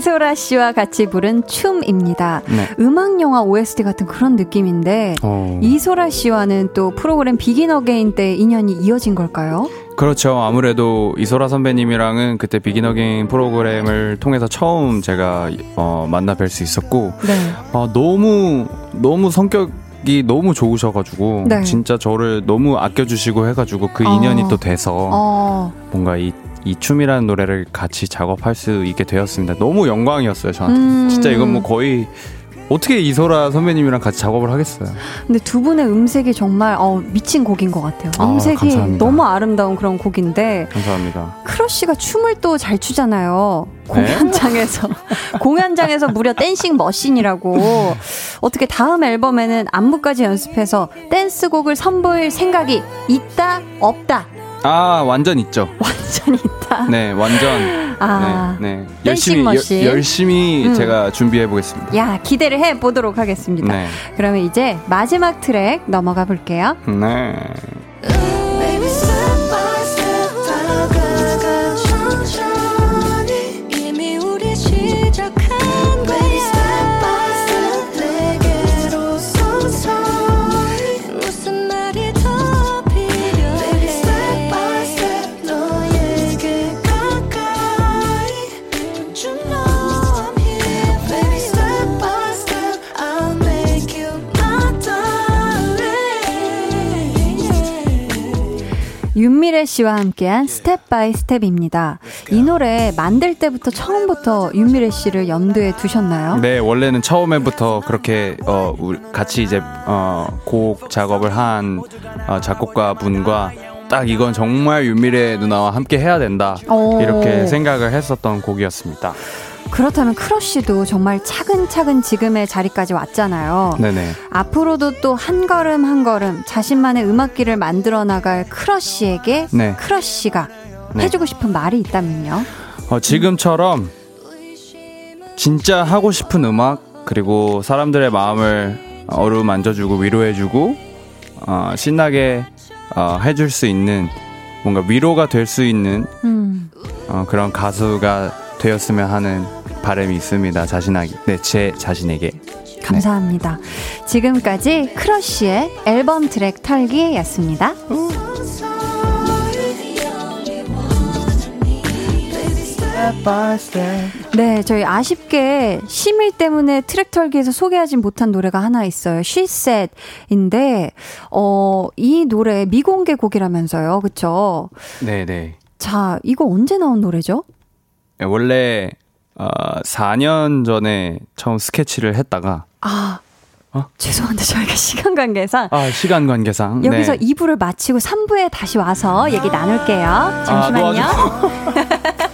이소라 씨와 같이 부른 춤입니다. 네. 음악 영화 OST 같은 그런 느낌인데 어. 이소라 씨와는 또 프로그램 Begin Again 때 인연이 이어진 걸까요? 그렇죠. 아무래도 이소라 선배님이랑은 그때 Begin Again 프로그램을 통해서 처음 제가 어, 만나 뵐 수 있었고 네. 어, 너무 너무 성격 이 너무 좋으셔가지고 네. 진짜 저를 너무 아껴주시고 해가지고 그 인연이 어. 또 돼서 어, 뭔가 이, 이 춤이라는 노래를 같이 작업할 수 있게 되었습니다. 너무 영광이었어요 저한테. 음. 진짜 이건 뭐 거의 어떻게 이소라 선배님이랑 같이 작업을 하겠어요. 근데 두 분의 음색이 정말 어, 미친 곡인 것 같아요. 아, 음색이 감사합니다. 너무 아름다운 그런 곡인데 감사합니다. 크러쉬가 춤을 또 잘 추잖아요. 네? 공연장에서 공연장에서 무려 댄싱 머신이라고 어떻게 다음 앨범에는 안무까지 연습해서 댄스곡을 선보일 생각이 있다 없다 아 완전 있죠. 완전 있다. 네 완전. 아, 네, 네. 열심히. 열- 열심히 음. 제가 준비해 보겠습니다. 야 기대를 해 보도록 하겠습니다. 네. 그러면 이제 마지막 트랙 넘어가 볼게요. 네. 윤미래 씨와 함께한 Step By Step입니다. 이 노래 만들 때부터 처음부터 윤미래 씨를 염두에 두셨나요? 네, 원래는 처음에부터 그렇게 어 같이 이제 어 곡 작업을 한 어, 작곡가 분과 딱 이건 정말 윤미래 누나와 함께 해야 된다 오. 이렇게 생각을 했었던 곡이었습니다. 그렇다면 크러쉬도 정말 차근차근 지금의 자리까지 왔잖아요. 네네. 앞으로도 또 한 걸음 한 걸음 자신만의 음악길을 만들어 나갈 크러쉬에게 네. 크러쉬가 네. 해주고 싶은 말이 있다면요. 어, 지금처럼 진짜 하고 싶은 음악 그리고 사람들의 마음을 어루만져주고 위로해주고 어, 신나게 어, 해줄 수 있는 뭔가 위로가 될 수 있는 음. 어, 그런 가수가 되었으면 하는 바람이 있습니다. 자신에게, 네, 제 자신에게. 감사합니다. 지금까지 크러쉬의 앨범 트랙 털기였습니다. 네, 저희 아쉽게 심일 때문에 트랙 털기에서 소개하지 못한 노래가 하나 있어요. She Said인데, 어, 이 노래 미공개 곡이라면서요. 그쵸? 네, 네. 자, 이거 언제 나온 노래죠? 네, 원래 어, 4년 전에 처음 스케치를 했다가 아, 어? 죄송한데 저희가 시간 관계상 아, 시간 관계상 여기서 네. 2부를 마치고 3부에 다시 와서 얘기 나눌게요. 잠시만요. 아,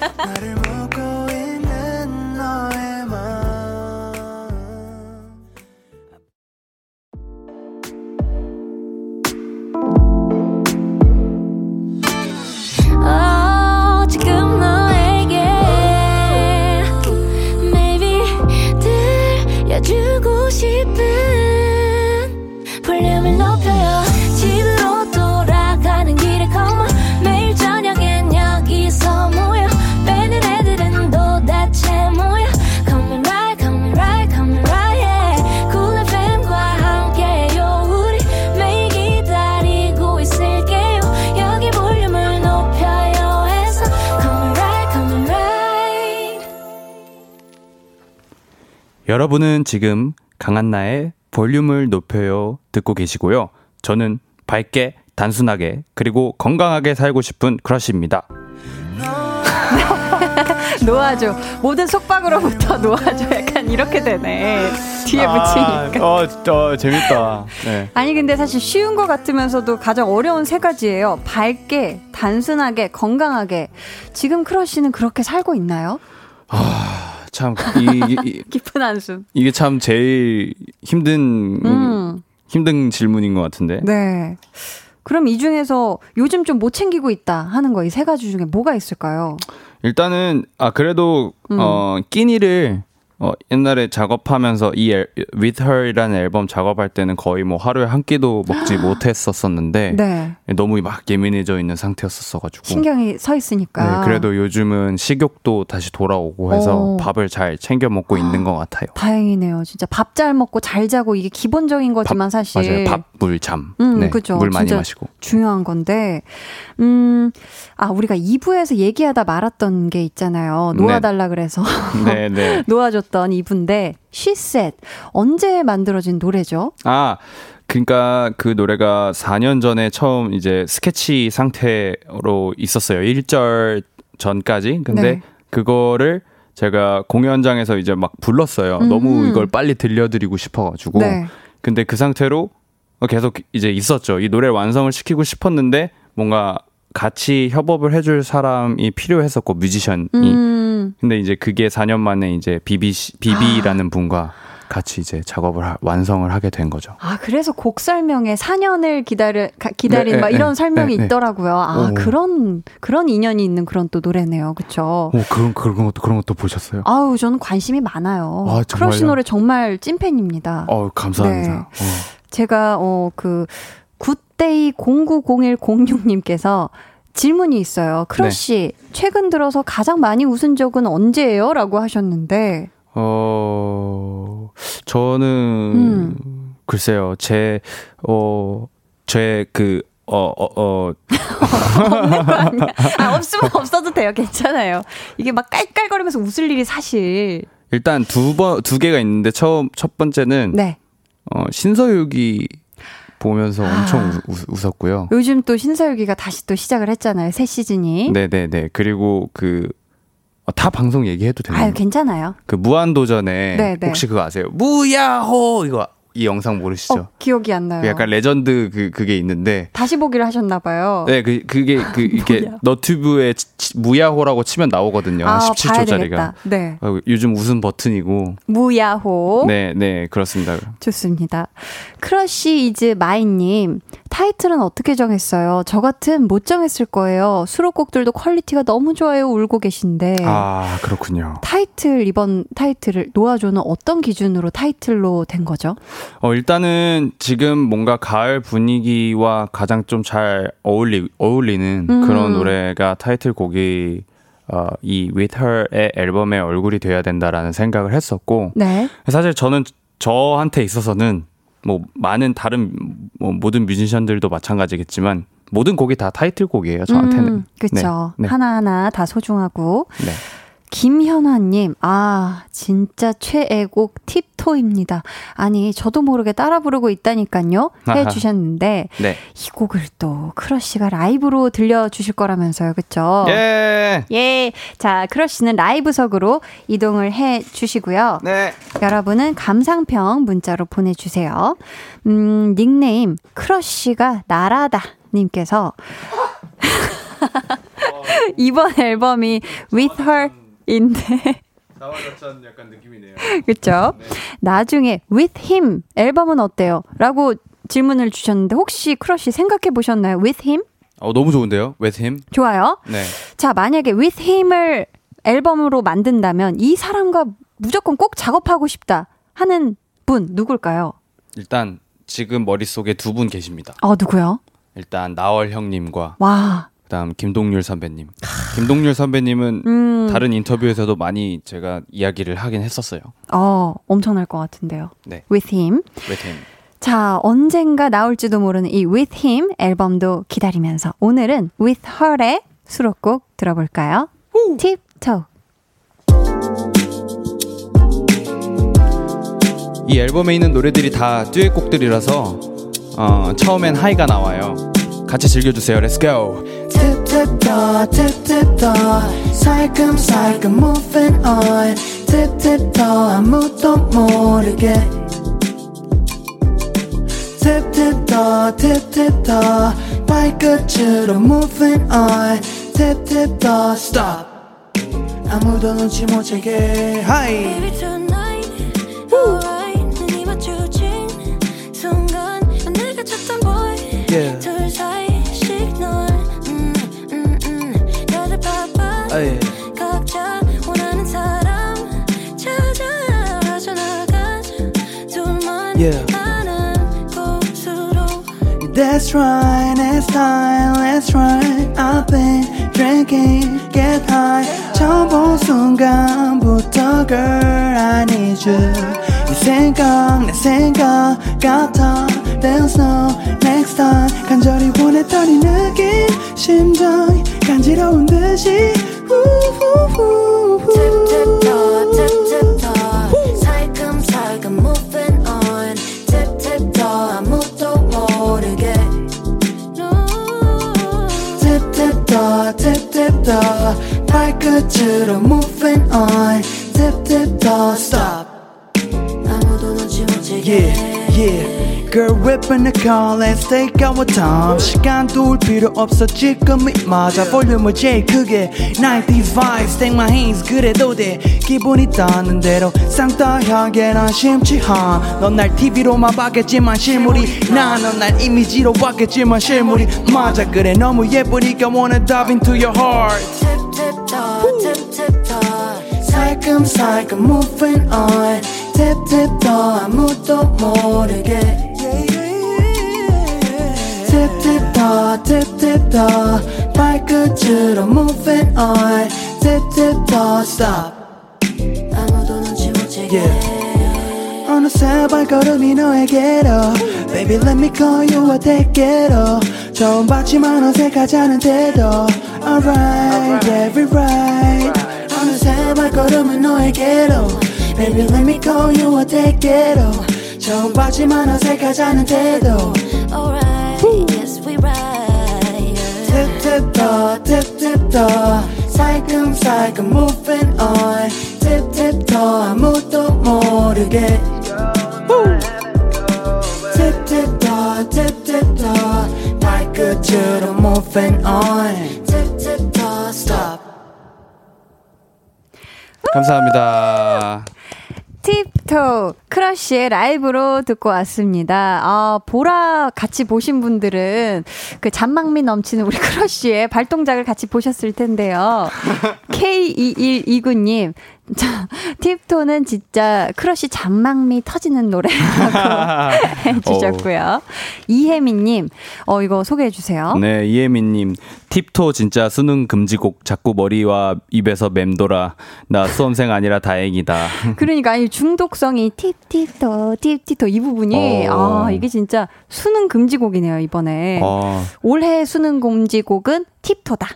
여러분은 지금 강한나의 볼륨을 높여요 듣고 계시고요. 저는 밝게, 단순하게, 그리고 건강하게 살고 싶은 크러쉬입니다. 놓아줘. 모든 속박으로부터 놓아줘. 약간 이렇게 되네. 뒤에 붙이니까. 어, 어, 재밌다. 네. 아니 근데 사실 쉬운 것 같으면서도 가장 어려운 세 가지예요. 밝게, 단순하게, 건강하게. 지금 크러쉬는 그렇게 살고 있나요? 참 이, 이, 깊은 한숨. 이게 참 제일 힘든 음. 힘든 질문인 것 같은데. 네. 그럼 이 중에서 요즘 좀 못 챙기고 있다 하는 거 이 세 가지 중에 뭐가 있을까요? 일단은 아 그래도 음. 어 끼니를 어, 옛날에 작업하면서 이 앨, With Her이라는 앨범 작업할 때는 거의 뭐 하루에 한 끼도 먹지 못했었었는데 네. 너무 막 예민해져 있는 상태였었어가지고 신경이 서 있으니까 네, 그래도 요즘은 식욕도 다시 돌아오고 해서 오. 어. 밥을 잘 챙겨 먹고 아, 있는 것 같아요. 다행이네요. 진짜 밥 잘 먹고 잘 자고 이게 기본적인 거지만 밥, 사실 맞아요. 밥, 물, 잠. 음, 네, 그죠. 물 많이 마시고 중요한 건데 음, 아 우리가 2부에서 얘기하다 말았던 게 있잖아요. 놓아달라 네. 그래서 네, 네. 놓아줬 불렀던 이분데 She Said 언제 만들어진 노래죠? 아 그러니까 그 노래가 4년 전에 처음 이제 스케치 상태로 있었어요. 1절 전까지. 근데 네. 그거를 제가 공연장에서 이제 막 불렀어요. 음. 너무 이걸 빨리 들려드리고 싶어가지고. 네. 근데 그 상태로 계속 이제 있었죠. 이 노래를 완성을 시키고 싶었는데 뭔가 같이 협업을 해줄 사람이 필요했었고 뮤지션이. 음. 근데 이제 그게 4년 만에 이제 비비 비비라는 아. 분과 같이 이제 작업을 하, 완성을 하게 된 거죠. 아 그래서 곡 설명에 4년을 기다려 기다린 네, 막 네, 이런 네, 설명이 네, 네. 있더라고요. 아 오. 그런 그런 인연이 있는 그런 또 노래네요, 그렇죠? 오 그런 그런 것도 그런 것도 보셨어요? 아우 저는 관심이 많아요. 아, 크러쉬 노래 정말 찐 팬입니다. 어 감사합니다. 네. 어. 제가 어그 Good day 090106님께서 질문이 있어요. 크러쉬, 네. 최근 들어서 가장 많이 웃은 적은 언제예요? 라고 하셨는데. 어, 저는, 음. 글쎄요, 제, 어, 제 그, 어, 어, 어. 없는 거 아니야. 아, 없으면 없어도 돼요. 괜찮아요. 이게 막 깔깔거리면서 웃을 일이 사실. 일단 두 번, 두 개가 있는데, 처음, 첫 번째는. 네. 어, 신서유기 보면서 엄청 아. 우, 웃었고요. 요즘 또 신서유기가 다시 또 시작을 했잖아요. 새 시즌이. 네네네. 그리고 그, 어, 다 방송 얘기해도 되나요? 아유, 괜찮아요. 그 무한도전에 네네. 혹시 그거 아세요? 무야호! 이거 이 영상 모르시죠? 어, 기억이 안 나요. 그 약간 레전드 그 그게 있는데 다시 보기를 하셨나 봐요. 네, 그 그게 그 이게 너튜브에 치, 무야호라고 치면 나오거든요. 아, 17초짜리가. 네. 어, 요즘 웃음 버튼이고. 무야호. 네, 네, 그렇습니다. 좋습니다. 크러쉬 is my 님 타이틀은 어떻게 정했어요? 저 같음 못 정했을 거예요. 수록곡들도 퀄리티가 너무 좋아요. 울고 계신데. 아, 그렇군요. 타이틀 이번 타이틀을 놓아줘는 어떤 기준으로 타이틀로 된 거죠? 어, 일단은 지금 뭔가 가을 분위기와 가장 좀 잘 어울리, 어울리는 음. 그런 노래가 타이틀곡이 어, 이 With Her의 앨범의 얼굴이 돼야 된다라는 생각을 했었고 네. 사실 저는 저한테 있어서는 뭐 많은 다른 뭐 모든 뮤지션들도 마찬가지겠지만 모든 곡이 다 타이틀곡이에요 저한테는 음, 그렇죠 네, 네. 하나하나 다 소중하고 네. 김현아님, 아, 진짜 최애곡 팁토입니다. 아니, 저도 모르게 따라 부르고 있다니까요. 해주셨는데, 네. 이 곡을 또 크러쉬가 라이브로 들려주실 거라면서요. 그쵸? 예. 예. 자, 크러쉬는 라이브석으로 이동을 해 주시고요. 네. 여러분은 감상평 문자로 보내주세요. 음, 닉네임, 크러쉬가 나라다. 님께서, 이번 앨범이 With Her 인데. 자화자찬 약간 느낌이네요. 그렇죠. 네. 나중에 With Him 앨범은 어때요? 라고 질문을 주셨는데 혹시 크러쉬 생각해 보셨나요? With Him? 어 너무 좋은데요. With Him? 좋아요. 네. 자, 만약에 With Him을 앨범으로 만든다면 이 사람과 무조건 꼭 작업하고 싶다 하는 분 누굴까요? 일단 지금 머릿속에 두 분 계십니다. 어, 누구요? 일단 나얼 형님과 와. 그다음 김동률 선배님. 김동률 선배님은 음. 다른 인터뷰에서도 많이 제가 이야기를 하긴 했었어요. 어, 엄청날 것 같은데요. 네. With him. With him. 자, 언젠가 나올지도 모르는 이 With him 앨범도 기다리면서 오늘은 With her의 수록곡 들어볼까요? 팁토. 이 앨범에 있는 노래들이 다 듀엣곡들이라서 어, 처음엔 하이가 나와요. 같이 즐겨주세요. Let's go. tip tip toe tip tip toe 살금살금 moving on tip tip toe 아무도 모르게 tip tip toe tip tip toe 발끝으로 moving on tip tip toe stop 아무도 눈치 못 채게 하이 Baby tonight That's right, that's time, that's right. I've been drinking, get high. 처음 본 순간부터, girl, I need you. 네 생각, 내 생각 같아. There's no next time. 간절히 원했던 이 느낌, 심장이 간지러운 듯이. 끝으로 moving on Tip tip toe, stop 아무도 눈치 못 채게. Yeah, yeah Girl whip in the car, let's take our time 시간 둘 필요 없어 지금이 맞아 볼륨을 제일 크게 90s vibes, take my hands 그래도 돼 기분이 따는 대로 쌍따하게 난 심취한 넌 날 TV로만 봤겠지만 실물이 나넌날 이미지로 봤겠지만 실물이 맞아 그래 너무 예쁘니까 wanna dive into your heart 살금살금 moving on toe 아무도 모르게 tip toe 발끝으로 moving on toe stop 아무도 눈치 못 채게. 어느새 발걸음이 너에게로 Baby let me call you a 대게로 처음 봤지만 어색하자는 태도 Alright, every right 어느새 발걸음은 너에게로 Baby let me call you a 대게로 처음 봤지만 어색하자는 태도 Alright, yes we ride. Tip tip toe, tip tip toe 살금살금 moving on Tip tip toe 아무도 모르게 Tip tip toe, tip tip toe 발끝으로 moving on 감사합니다. Tip Toe 크러쉬의 라이브로 듣고 왔습니다. 아, 보라 같이 보신 분들은 그 잔망미 넘치는 우리 크러쉬의 발동작을 같이 보셨을 텐데요. K2129님, 자, Tip Toe는 진짜 크러쉬 잔망미 터지는 노래라고 해주셨고요. 이혜미님, 어, 이거 소개해주세요. 네, 이혜민님. Tip Toe 진짜 수능 금지곡 자꾸 머리와 입에서 맴돌아. 나 수험생 아니라 다행이다. 그러니까 이 중독성이 tip tip toe tip tip toe 이 부분이 어. 아 이게 진짜 수능 금지곡이네요 이번에 어, 올해 수능 금지곡은 Tip Toe다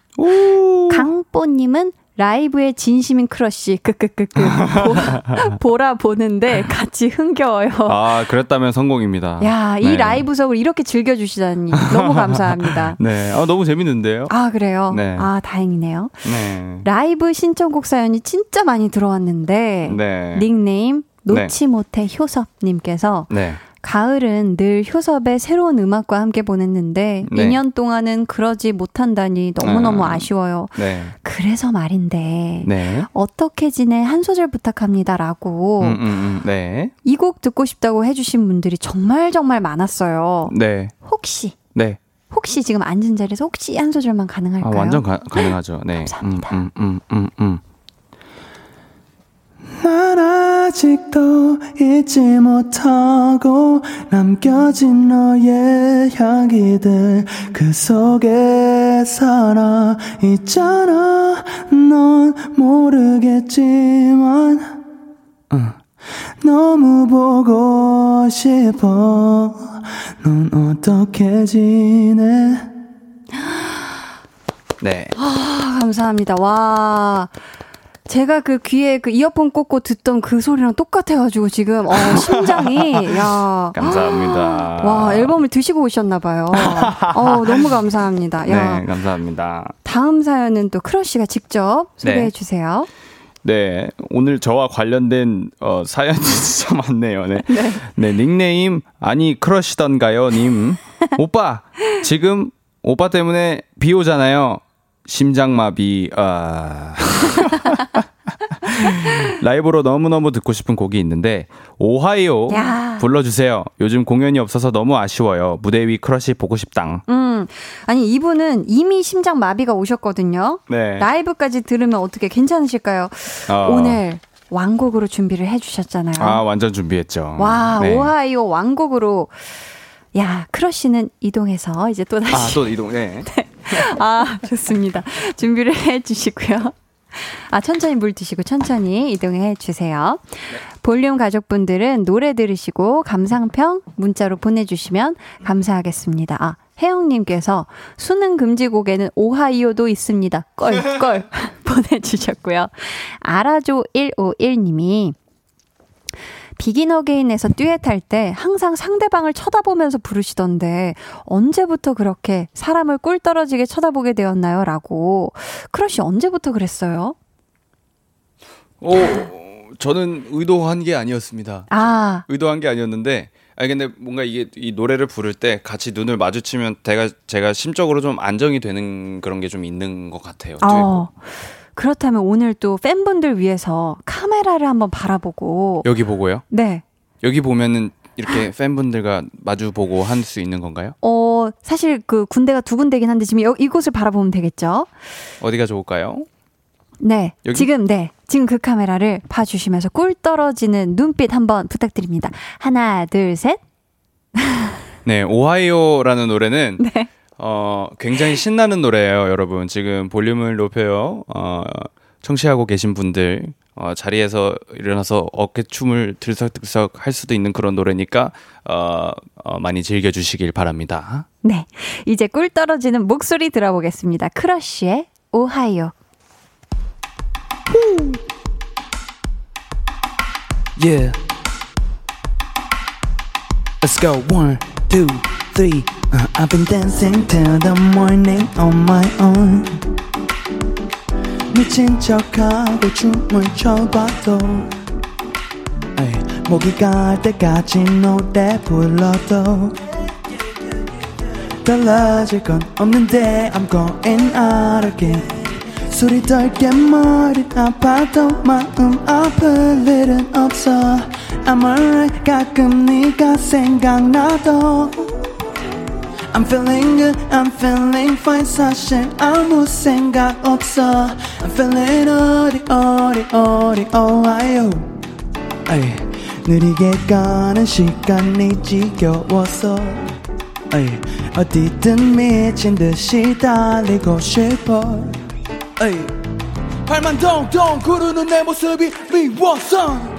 강뽀님은 라이브에 진심인 크러쉬 보- 보라 보는데 같이 흥겨워요. 아, 그랬다면 성공입니다. 야, 이 네. 라이브 석을 이렇게 즐겨주시다니 너무 감사합니다. 네, 아, 너무 재밌는데요? 아, 그래요? 네. 아, 다행이네요. 네. 라이브 신청곡 사연이 진짜 많이 들어왔는데, 네. 닉네임 놓지 못해 효섭님께서 네. 가을은 늘 효섭의 새로운 음악과 함께 보냈는데 네. 2년 동안은 그러지 못한다니 너무너무 아. 아쉬워요. 네. 그래서 말인데 네. 어떻게 지내 한 소절 부탁합니다라고 음, 음, 음, 네. 이 곡 듣고 싶다고 해주신 분들이 정말 정말 많았어요. 네. 혹시 네. 혹시 지금 앉은 자리에서 혹시 한 소절만 아, 가능할까요? 완전 가, 가능하죠. 네. 감사합니다. 음, 음, 음, 음, 음. 난 아직도 잊지 못하고 남겨진 너의 향기들 그 속에 살아 있잖아 넌 모르겠지만 응. 너무 보고 싶어 넌 어떻게 지내 네. 아, 감사합니다. 와. 제가 그 귀에 그 이어폰 꽂고 듣던 그 소리랑 똑같아가지고 지금 어, 심장이 야 감사합니다. 와 앨범을 드시고 오셨나봐요. 어 너무 감사합니다. 야 네, 감사합니다. 다음 사연은 또 크러쉬가 직접 소개해 네. 주세요. 네, 오늘 저와 관련된 어, 사연이 진짜 많네요. 네. 네. 닉네임 아니 크러쉬던가요, 님. 오빠 지금 오빠 때문에 비 오잖아요. 심장마비. 아. 라이브로 너무너무 듣고 싶은 곡이 있는데 오하이오 야. 불러주세요. 요즘 공연이 없어서 너무 아쉬워요. 무대 위 크러쉬 보고 싶당. 음, 아니 이분은 이미 심장 마비가 오셨거든요. 네. 라이브까지 들으면 어떻게 괜찮으실까요? 어. 오늘 왕곡으로 준비를 해주셨잖아요. 아 완전 준비했죠. 와, 네. 오하이오 왕곡으로. 야, 크러쉬는 이동해서 이제 또 다시. 아또 이동. 네. 아, 좋습니다. 준비를 해 주시고요. 아, 천천히 물 드시고 천천히 이동해 주세요. 볼륨 가족분들은 노래 들으시고 감상평 문자로 보내주시면 감사하겠습니다. 아, 혜영님께서 수능 금지곡에는 오하이오도 있습니다. 껄, 껄 보내주셨고요. 알아줘 151님이 Begin Again에서 듀엣 할 때 항상 상대방을 쳐다보면서 부르시던데 언제부터 그렇게 사람을 꿀 떨어지게 쳐다보게 되었나요? 라고. 크러쉬 언제부터 그랬어요? 어, 저는 의도한 게 아니었습니다. 아, 의도한 게 아니었는데, 아니 근데 뭔가 이게 이 노래를 부를 때 같이 눈을 마주치면 제가 제가 심적으로 좀 안정이 되는 그런 게 좀 있는 것 같아요. 어. 그렇다면 오늘 또 팬분들 위해서 카메라를 한번 바라보고. 여기 보고요. 네. 여기 보면은 이렇게 팬분들과 마주 보고 할 수 있는 건가요? 어, 사실 그 군대가 두 군데긴 한데 지금 여, 이곳을 바라보면 되겠죠? 어디가 좋을까요? 네. 여기? 지금, 네. 지금 그 카메라를 봐 주시면서 꿀 떨어지는 눈빛 한번 부탁드립니다. 하나, 둘, 셋. 네, 오하이오라는 노래는 네. 어, 굉장히 신나는 노래예요, 여러분. 지금 볼륨을 높여요. 어, 청취하고 계신 분들 어, 자리에서 일어나서 어깨춤을 들썩들썩 할 수도 있는 그런 노래니까 어, 어, 많이 즐겨 주시길 바랍니다. 네. 이제 꿀 떨어지는 목소리 들어보겠습니다. 크러쉬의 오하이오. Yeah. Let's go. One, two, three. Uh, I've been dancing till the morning on my own. 미친 척하고 춤을 춰봐도 에이, 목이 갈 때까지 노래 불러도 달라질 건 없는데 I'm going out again 술이 덜게 머리 아파도 마음 아플 일은 없어 I'm alright 가끔 네가 생각나도 I'm feeling good, I'm feeling fine 사실 아무 생각 없어. I'm feeling 어리 어리 어리 어아요 에이, 느리게 가는 시간이 지겨워서. 에이, 어디든 미친 듯이 달리고 싶어. 에이, 발만 동동 구르는 내 모습이 미웠어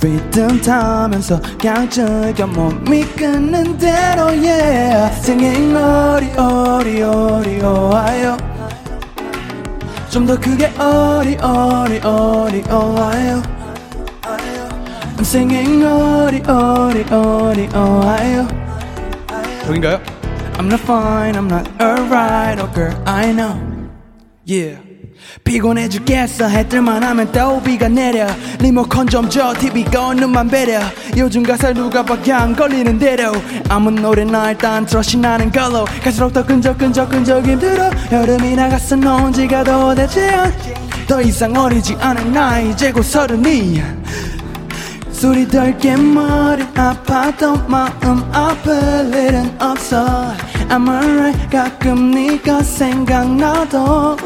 리듬 타면서 그냥 즐겨 몸이 끊는 대로 yeah Singing 어리 어리 어리 오하요 좀 더 크게 어리 어리 어리 오하요 I'm singing 어리 어리 어리 오하요 여긴가요? I'm not fine, I'm not alright, oh girl, I know. Yeah. 피곤해 죽겠어. 해 뜰만 하면 또 비가 내려. 리모컨 좀줘 TV 꺼 눈만 베려. 요즘 가사 누가 박양 걸리는 대로. 아무 노래나 일단 트러시 나는 걸로. 갈수록 더 끈적끈적끈적 힘들어. 여름이 나갔어 논 지가 도대체 더 이상 어리지 않은 나 이제 곧 서른이. 술이 덜게 머리 아파도 마음 아플 일은 없어. I'm alright 가끔 네가 생각나도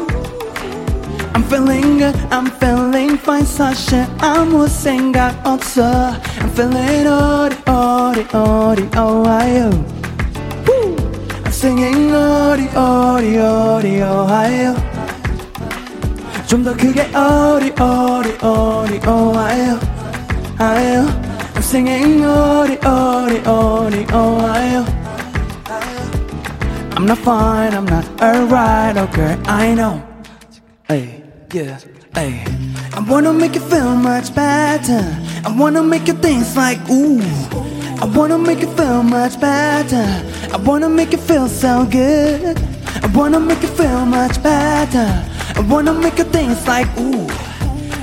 I'm feeling good, I'm feeling fine 사실 아무 생각 없어 I'm feeling 어리 어리 어리 Ohio Woo! I'm singing 어리 어리 어리 Ohio 좀 더 크게 어리 어리 어리 Ohio Ohio I'm singing 어리 어리 어리 Ohio I'm not fine, I'm not alright, oh girl, I know Hey, yeah, hey. I wanna make you feel much better. I wanna make you dance like ooh. I wanna make you feel much better. I wanna make you feel so good. I wanna make you feel much better. I wanna make you dance like ooh.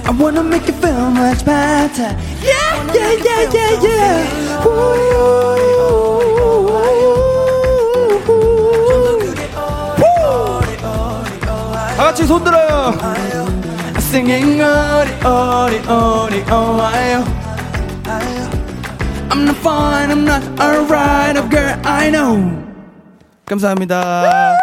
I wanna make you feel much better. Yeah, yeah, yeah, yeah, yeah. Ooh, ooh, ooh, 같이 손 들어요. Singing 어리 어리 어리 어와요 I'm not fine, I'm not alright, oh girl, I know. 감사합니다.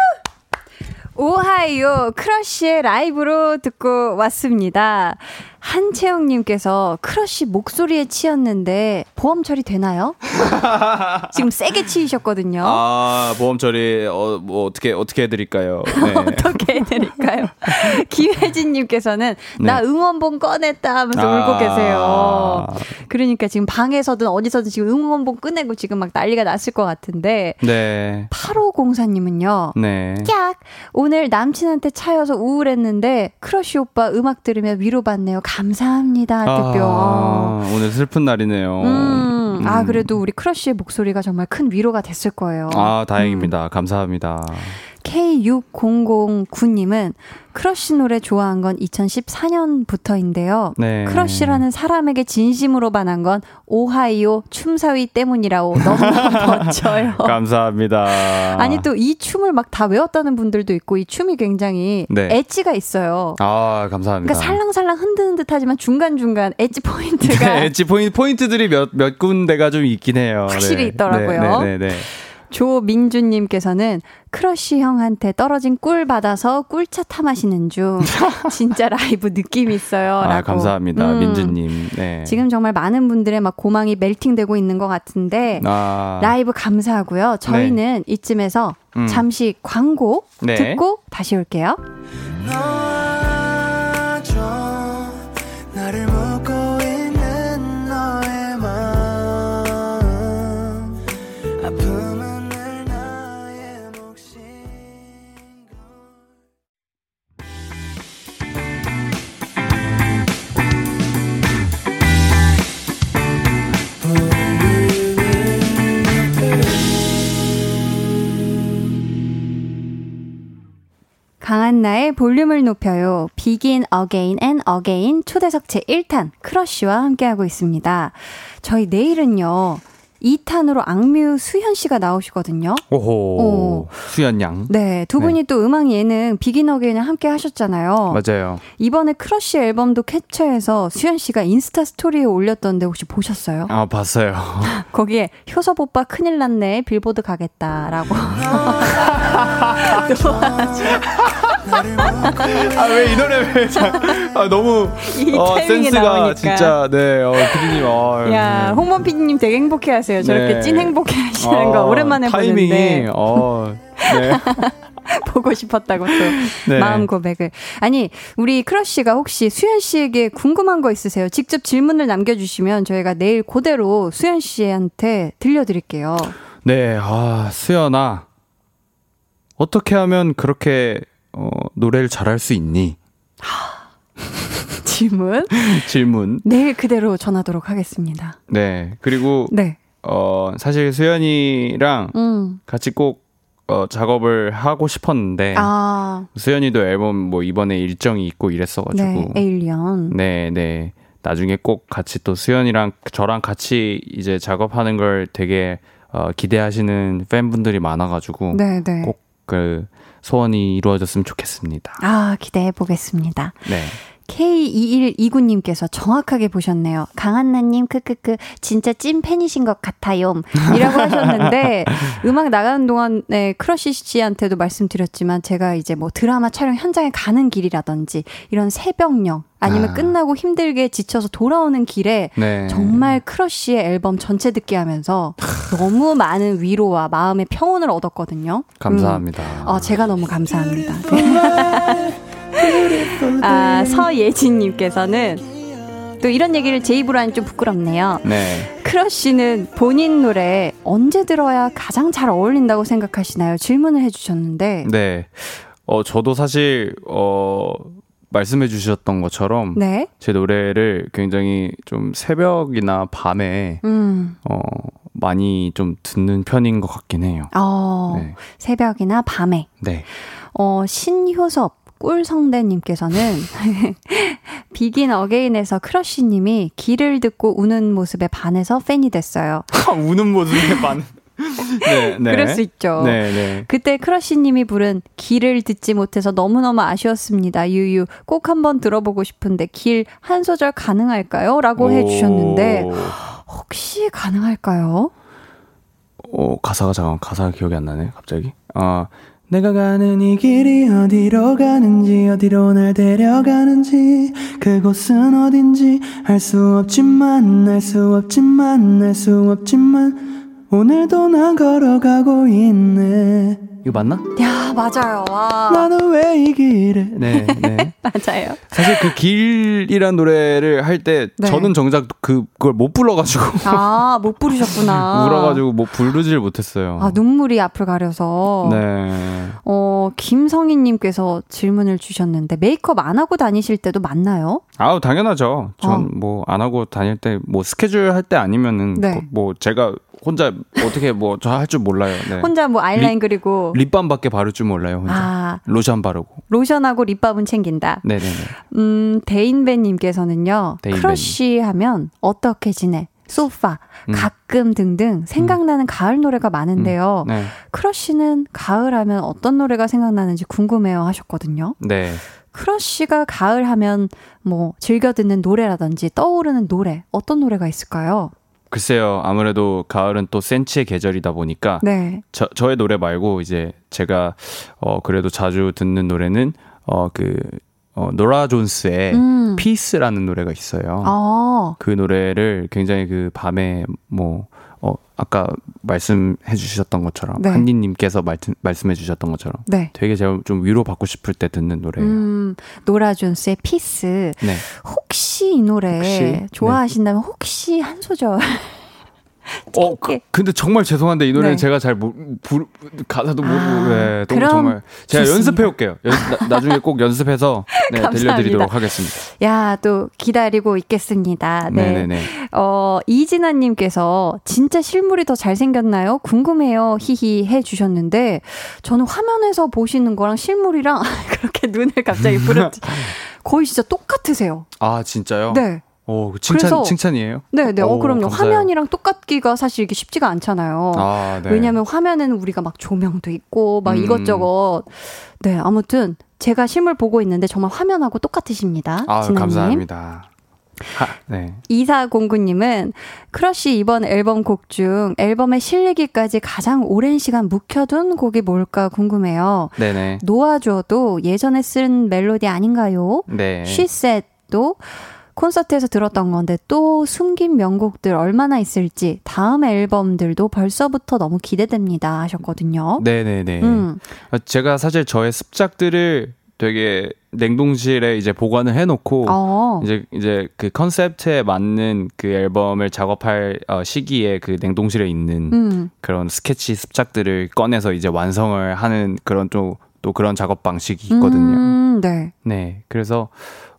오하이오 크러쉬의 라이브로 듣고 왔습니다. 한채영님께서 크러쉬 목소리에 치였는데 보험 처리 되나요? 지금 세게 치이셨거든요. 아 보험 처리 어, 뭐 어떻게 어떻게 해드릴까요? 네. 어떻게 해드릴까요? 김혜진님께서는 나 네. 응원봉 꺼냈다 하면서 아. 울고 계세요. 그러니까 지금 방에서든 어디서든 지금 응원봉 꺼내고 지금 막 난리가 났을 것 같은데 네. 8504님은요. 네. 깍! 오늘 남친한테 차여서 우울했는데 크러쉬 오빠 음악 들으며 위로받네요. 감사합니다. 하트뿅. 아, 오늘 슬픈 날이네요. 음, 아 음. 그래도 우리 크러쉬의 목소리가 정말 큰 위로가 됐을 거예요. 아 다행입니다. 감사합니다. K6009님은 크러쉬 노래 좋아한 건 2014년부터인데요. 네. 크러쉬라는 사람에게 진심으로 반한 건 오하이오 춤사위 때문이라고 너무너무 멋져요. 감사합니다. 아니 또 이 춤을 막 다 외웠다는 분들도 있고 이 춤이 굉장히 네. 엣지가 있어요. 아 감사합니다. 그러니까 살랑살랑 흔드는 듯하지만 중간 중간 엣지 포인트가 네, 엣지 포인트 포인트들이 몇몇 군데가 좀 있긴 해요. 확실히 네. 있더라고요. 네, 네, 네. 조민주님께서는 크러쉬 형한테 떨어진 꿀 받아서 꿀차 타 마시는 중 진짜 라이브 느낌 있어요. 아 라고. 감사합니다, 음. 민주님. 네. 지금 정말 많은 분들의 막 고망이 멜팅되고 있는 것 같은데 아, 라이브 감사하고요. 저희는 이쯤에서 음. 잠시 광고 네. 듣고 다시 올게요. 강한나의 볼륨을 높여요. Begin Again and Again 초대석 제1탄 크러쉬와 함께하고 있습니다. 저희 내일은요. 2탄으로 악뮤 수현 씨가 나오시거든요. 오호 오. 수현 양. 네, 두 분이 또 음악 예능 Begin Again을 함께 하셨잖아요. 맞아요. 이번에 크러쉬 앨범도 캡처해서 수현 씨가 인스타 스토리에 올렸던데 혹시 보셨어요? 아 봤어요. 거기에 효섭 오빠 큰일 났네 빌보드 가겠다라고. 아 왜 이 노래 왜 자, 아 너무 이 어, 센스가 나오니까. 진짜 네 어, 피디님 어, 야, 홍범 PD님 되게 행복해하세요. 저렇게 네. 찐 행복해 하시는 어, 거 오랜만에 타이밍이, 보는데 어, 네. 보고 싶었다고 또 네. 마음 고백을. 아니 우리 크러쉬가 혹시 수현 씨에게 궁금한 거 있으세요? 직접 질문을 남겨주시면 저희가 내일 그대로 수현 씨한테 들려드릴게요. 네, 아, 수연아. 어떻게 하면 그렇게 어, 노래를 잘할 수 있니? 질문 질문. 내일 그대로 전하도록 하겠습니다. 네. 그리고 네. 어, 사실 수연이랑 음. 같이 꼭 어, 작업을 하고 싶었는데 아, 수연이도 앨범 뭐 이번에 일정이 있고 이랬어 가지고 네. 에일리언. 네, 네. 나중에 꼭 같이 또 수연이랑 저랑 같이 이제 작업하는 걸 되게 어, 기대하시는 팬분들이 많아가지고 네, 네. 꼭그 소원이 이루어졌으면 좋겠습니다. 아, 기대해 보겠습니다. 네. K2129님께서 정확하게 보셨네요. 강한나님, 크크크, 진짜 찐 팬이신 것 같아요. 이라고 하셨는데, 음악 나가는 동안에 크러쉬 씨한테도 말씀드렸지만, 제가 이제 뭐 드라마 촬영 현장에 가는 길이라든지, 이런 새벽녘, 아니면 아. 끝나고 힘들게 지쳐서 돌아오는 길에, 네. 정말 크러쉬의 앨범 전체 듣게 하면서 너무 많은 위로와 마음의 평온을 얻었거든요. 감사합니다. 음. 어, 제가 너무 감사합니다. 아, 서예진님께서는 또 이런 얘기를 제 입으로 하니 좀 부끄럽네요. 네. 크러쉬는 본인 노래 언제 들어야 가장 잘 어울린다고 생각하시나요? 질문을 해주셨는데. 네. 어, 저도 사실, 어, 말씀해 주셨던 것처럼 네. 제 노래를 굉장히 좀 새벽이나 밤에, 음. 어, 많이 좀 듣는 편인 것 같긴 해요. 어, 네. 새벽이나 밤에. 네. 어, 신효섭 꿀성대님께서는 비긴 어게인에서 크러쉬님이 길을 듣고 우는 모습에 반해서 팬이 됐어요. 우는 모습에 반. 네, 네. 그럴 수 있죠. 네, 네. 그때 크러쉬님이 부른 길을 듣지 못해서 너무너무 아쉬웠습니다. 유유 꼭 한번 들어보고 싶은데 길 한 소절 가능할까요? 라고 해주셨는데 혹시 가능할까요? 어, 가사가 잠깐 가사가 기억이 안 나네. 갑자기. 어, 내가 가는 이 길이 어디로 가는지 어디로 날 데려가는지 그곳은 어딘지 알 수 없지만 알 수 없지만 알 수 없지만 오늘도 난 걸어가고 있네 이거 맞나? 야 맞아요. 와. 나는 왜 이 길에 네, 네. 맞아요. 사실 그 길이란 노래를 할때 네. 저는 정작 그 그걸 못 불러가지고 아 못 부르셨구나. 울어가지고 뭐 부르질 못했어요. 아 눈물이 앞을 가려서. 네. 어 김성희님께서 질문을 주셨는데 메이크업 안 하고 다니실 때도 많나요? 아우 당연하죠. 전 어. 뭐안 하고 다닐 때 뭐 스케줄 할 때 아니면은 네. 그뭐 제가 혼자 어떻게 뭐 저 할 줄 몰라요. 네. 혼자 뭐 아이라인 그리고 립밤밖에 바를 줄 몰라요. 혼자. 아 로션 바르고. 로션하고 립밤은 챙긴다. 네네네. 음, 대인배님께서는요, 대인배님. 크러쉬 하면 어떻게 지내? 소파, 음. 가끔 등등 생각나는 가을 노래가 많은데요. 네. 크러쉬는 가을 하면 어떤 노래가 생각나는지 궁금해요 하셨거든요. 네. 크러쉬가 가을 하면 뭐 즐겨 듣는 노래라든지 떠오르는 노래, 어떤 노래가 있을까요? 글쎄요. 아무래도 가을은 또 센치의 계절이다 보니까 네. 저, 저의 노래 말고 이제 제가 어 그래도 자주 듣는 노래는 어그 어, 노라 존스의 음. Peace라는 노래가 있어요. 아, 그 노래를 굉장히 그 밤에 뭐, 어, 아까 말씀해 주셨던 것처럼, 네. 한나 님께서 말씀, 말씀해 주셨던 것처럼 네. 되게 제가 좀 위로 받고 싶을 때 듣는 노래예요. 음, 노라 존스의 Peace. 네. 혹시 이 노래 혹시? 좋아하신다면 혹시 한 소절 어, 그. 근데 정말 죄송한데 이 노래는 네. 제가 잘 모, 부르, 가사도 모르고, 아, 네, 너무 정말. 제가 좋습니다. 연습해 올게요. 연- 나, 중에꼭 연습해서 네. 들려드리도록 하겠습니다. 야, 또 기다리고 있겠습니다. 네. 네네네. 어, 이진아 님께서 진짜 실물이 더 잘생겼나요? 궁금해요. 히히 해 주셨는데, 저는 화면에서 보시는 거랑 실물이랑 그렇게 눈을 갑자기 부르지. 거의 진짜 똑같으세요. 아, 진짜요? 네. 오, 칭찬, 그래서- 칭찬이에요? 네, 네. 어, 오, 그럼요. 감사해요. 화면이랑 똑같기가 사실 이게 쉽지가 않잖아요. 아, 네. 왜냐하면 화면에는 우리가 막 조명도 있고 막 음. 이것저것 네 아무튼 제가 실물 보고 있는데 정말 화면하고 똑같으십니다. 아, 진아님. 감사합니다. 하, 네. 2409님은 크러쉬 이번 앨범 곡 중 앨범에 실리기까지 가장 오랜 시간 묵혀둔 곡이 뭘까 궁금해요. 네네. 놓아줘도 예전에 쓴 멜로디 아닌가요? 네. She Said도 콘서트에서 들었던 건데 또 숨긴 명곡들 얼마나 있을지 다음 앨범들도 벌써부터 너무 기대됩니다 하셨거든요. 네네네. 음. 아, 제가 사실 저의 습작들을 되게 냉동실에 이제 보관을 해놓고 어. 이제 이제 그 컨셉트에 맞는 그 앨범을 작업할 어, 시기에 그 냉동실에 있는 음. 그런 스케치 습작들을 꺼내서 이제 완성을 하는 그런 또, 또 그런 작업 방식이 있거든요. 음, 네. 네. 그래서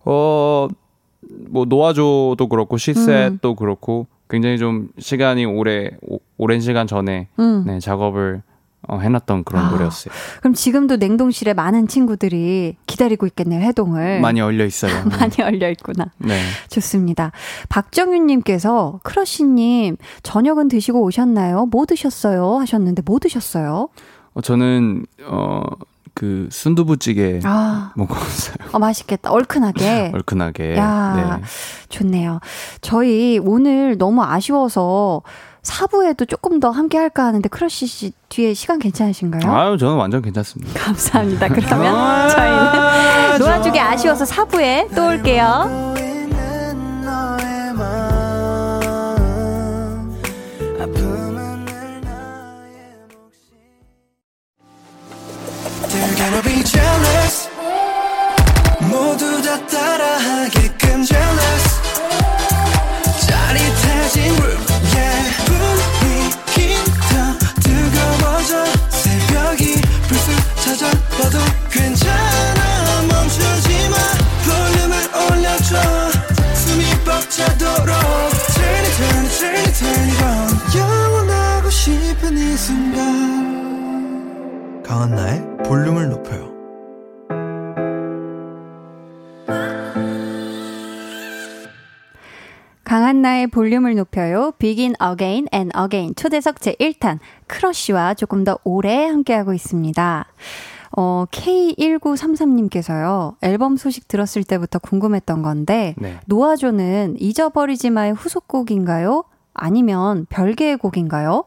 어 뭐 노아조도 그렇고 시셋도 그렇고 굉장히 좀 시간이 오래 오, 오랜 시간 전에 음. 네, 작업을 어, 해놨던 그런 아. 노래였어요. 그럼 지금도 냉동실에 많은 친구들이 기다리고 있겠네요, 해동을. 많이 얼려 있어요. 많이 얼려 있구나. 네. 좋습니다. 박정윤님께서 크러쉬님 저녁은 드시고 오셨나요? 뭐 드셨어요? 하셨는데 뭐 드셨어요? 어, 저는 어 그 순두부찌개 아, 먹었어요. 어, 맛있겠다. 얼큰하게. 얼큰하게. 야, 네. 좋네요. 저희 오늘 너무 아쉬워서 4부에도 조금 더 함께 할까 하는데 크러쉬 씨 뒤에 시간 괜찮으신가요? 아유, 저는 완전 괜찮습니다. 감사합니다. 그러면 저희는 놓아주기 아쉬워서 4부에 또 올게요. 강한나의 볼륨을 높여요. Begin Again and Again 초대석 제1탄 크러쉬와 조금 더 오래 함께하고 있습니다. 어, K1933님께서요, 앨범 소식 들었을 때부터 궁금했던 건데, 네. 노아조는 잊어버리지 마의 후속곡인가요? 아니면 별개의 곡인가요?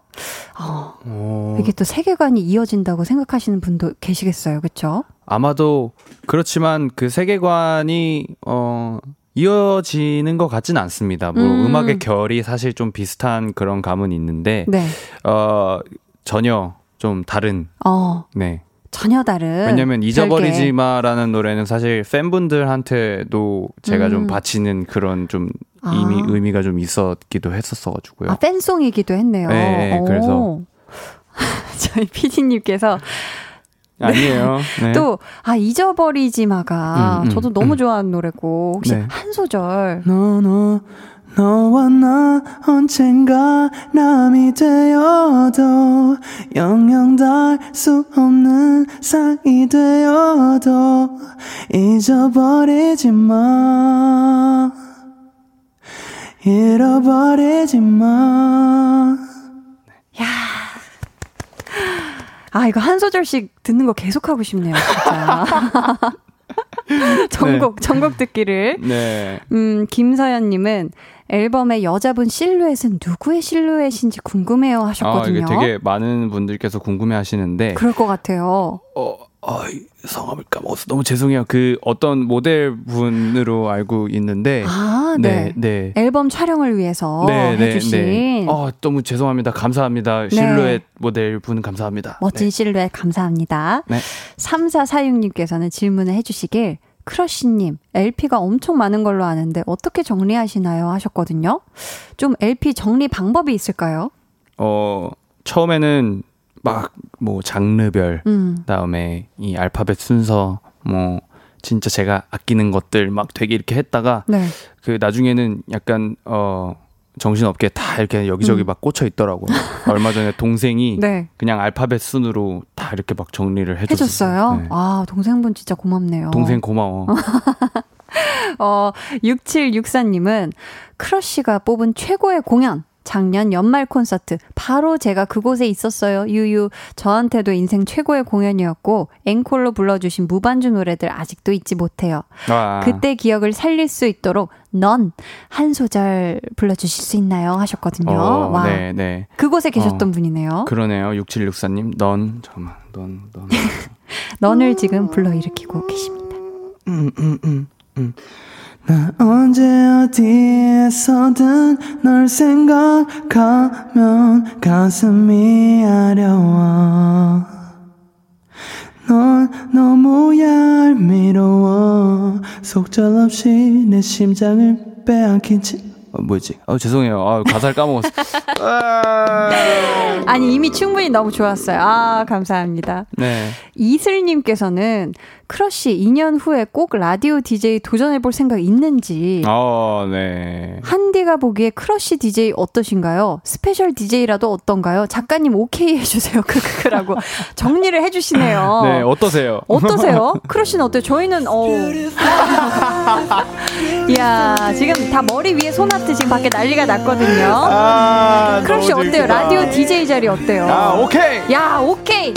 어, 어, 이게 또 세계관이 이어진다고 생각하시는 분도 계시겠어요, 그쵸? 아마도 그렇지만 그 세계관이 어 이어지는 것 같진 않습니다. 뭐 음. 음. 악의 결이 사실 좀 비슷한 그런 감은 있는데 네. 어 전혀 좀 다른 어, 네. 전혀 다른. 왜냐면 잊어버리지. 마라는 노래는 사실 팬분들한테도 제가 음. 좀 바치는 그런 좀 아. 의미 의미가 좀 있었기도 했었어 가지고요. 아, 팬송이기도 했네요. 네, 오. 그래서. 저희 PD님께서 아니에요. 네. 또, 아, 잊어버리지 마가 음, 음, 저도 너무 음. 좋아하는 노래고, 혹시 네. 한 소절. 너, 너, 너와 나 언젠가 남이 되어도 영영 닿을 수 없는 사이 되어도 잊어버리지 마 잃어버리지 마 아, 이거 한 소절씩 듣는 거 계속 하고 싶네요, 진짜. 전곡, 전곡 듣기를. 네. 음, 김서연님은 앨범의 여자분 실루엣은 누구의 실루엣인지 궁금해요 아, 하셨거든요. 이게 되게 많은 분들께서 궁금해 하시는데 그럴 것 같아요. 어, 아, 이 성함을 까먹었어. 너무 죄송해요. 그 어떤 모델 분으로 알고 있는데 아, 네. 네. 앨범 촬영을 위해서 해주신 어, 너무 죄송합니다. 감사합니다. 실루엣 모델 분 감사합니다. 네. 멋진 실루엣 감사합니다. 네. 3446님께서는 질문을 해주시길 크러쉬님, LP가 엄청 많은 걸로 아는데 어떻게 정리하시나요? 하셨거든요. 좀 LP 정리 방법이 있을까요? 어, 처음에는 막 뭐 장르별 음, 그다음에 이 알파벳 순서 뭐 진짜 제가 아끼는 것들 막 되게 이렇게 했다가 네. 그 나중에는 약간 어 정신없게 다 이렇게 여기저기 음. 막 꽂혀 있더라고요. 얼마 전에 동생이 네. 그냥 알파벳 순으로 다 이렇게 막 정리를 해줬어요. 해줬어요? 네. 아, 동생분 진짜 고맙네요. 동생 고마워. 어, 6764님은 크러쉬가 뽑은 최고의 공연. 작년 연말 콘서트. 바로 제가 그곳에 있었어요. 유유. 저한테도 인생 최고의 공연이었고, 앵콜로 불러주신 무반주 노래들 아직도 잊지 못해요. 아, 그때 기억을 살릴 수 있도록 넌 한 소절 불러주실 수 있나요? 하셨거든요. 어, 와. 네, 네. 그곳에 계셨던 어, 분이네요. 그러네요. 6764님, 넌, 잠깐만, 넌, 넌. 넌을 지금 불러일으키고 계십니다. 음, 음, 음, 음. 나 언제 어디에서든 널 생각하면 가슴이 아려워 넌 너무 얄미로워 속절없이 내 심장을 빼앗긴 채 어, 뭐지? 어, 죄송해요. 아, 가사를 까먹었어. 아니, 이미 충분히 너무 좋았어요. 아, 감사합니다. 네. 이슬님께서는 크러쉬 2년 후에 꼭 라디오 DJ 도전해볼 생각 있는지. 어, 네. 한디가 보기에 크러쉬 DJ 어떠신가요? 스페셜 DJ라도 어떤가요? 작가님 오케이 해주세요. 크크크라고 정리를 해주시네요. 네, 어떠세요? 어떠세요? 크러쉬는 어때요? 저희는 어. 이야 지금 다 머리 위에 손아트 지금 밖에 난리가 났거든요. 아, 크러쉬 어때요? 라디오 DJ 자리 어때요? 아, 오케이. 야 오케이.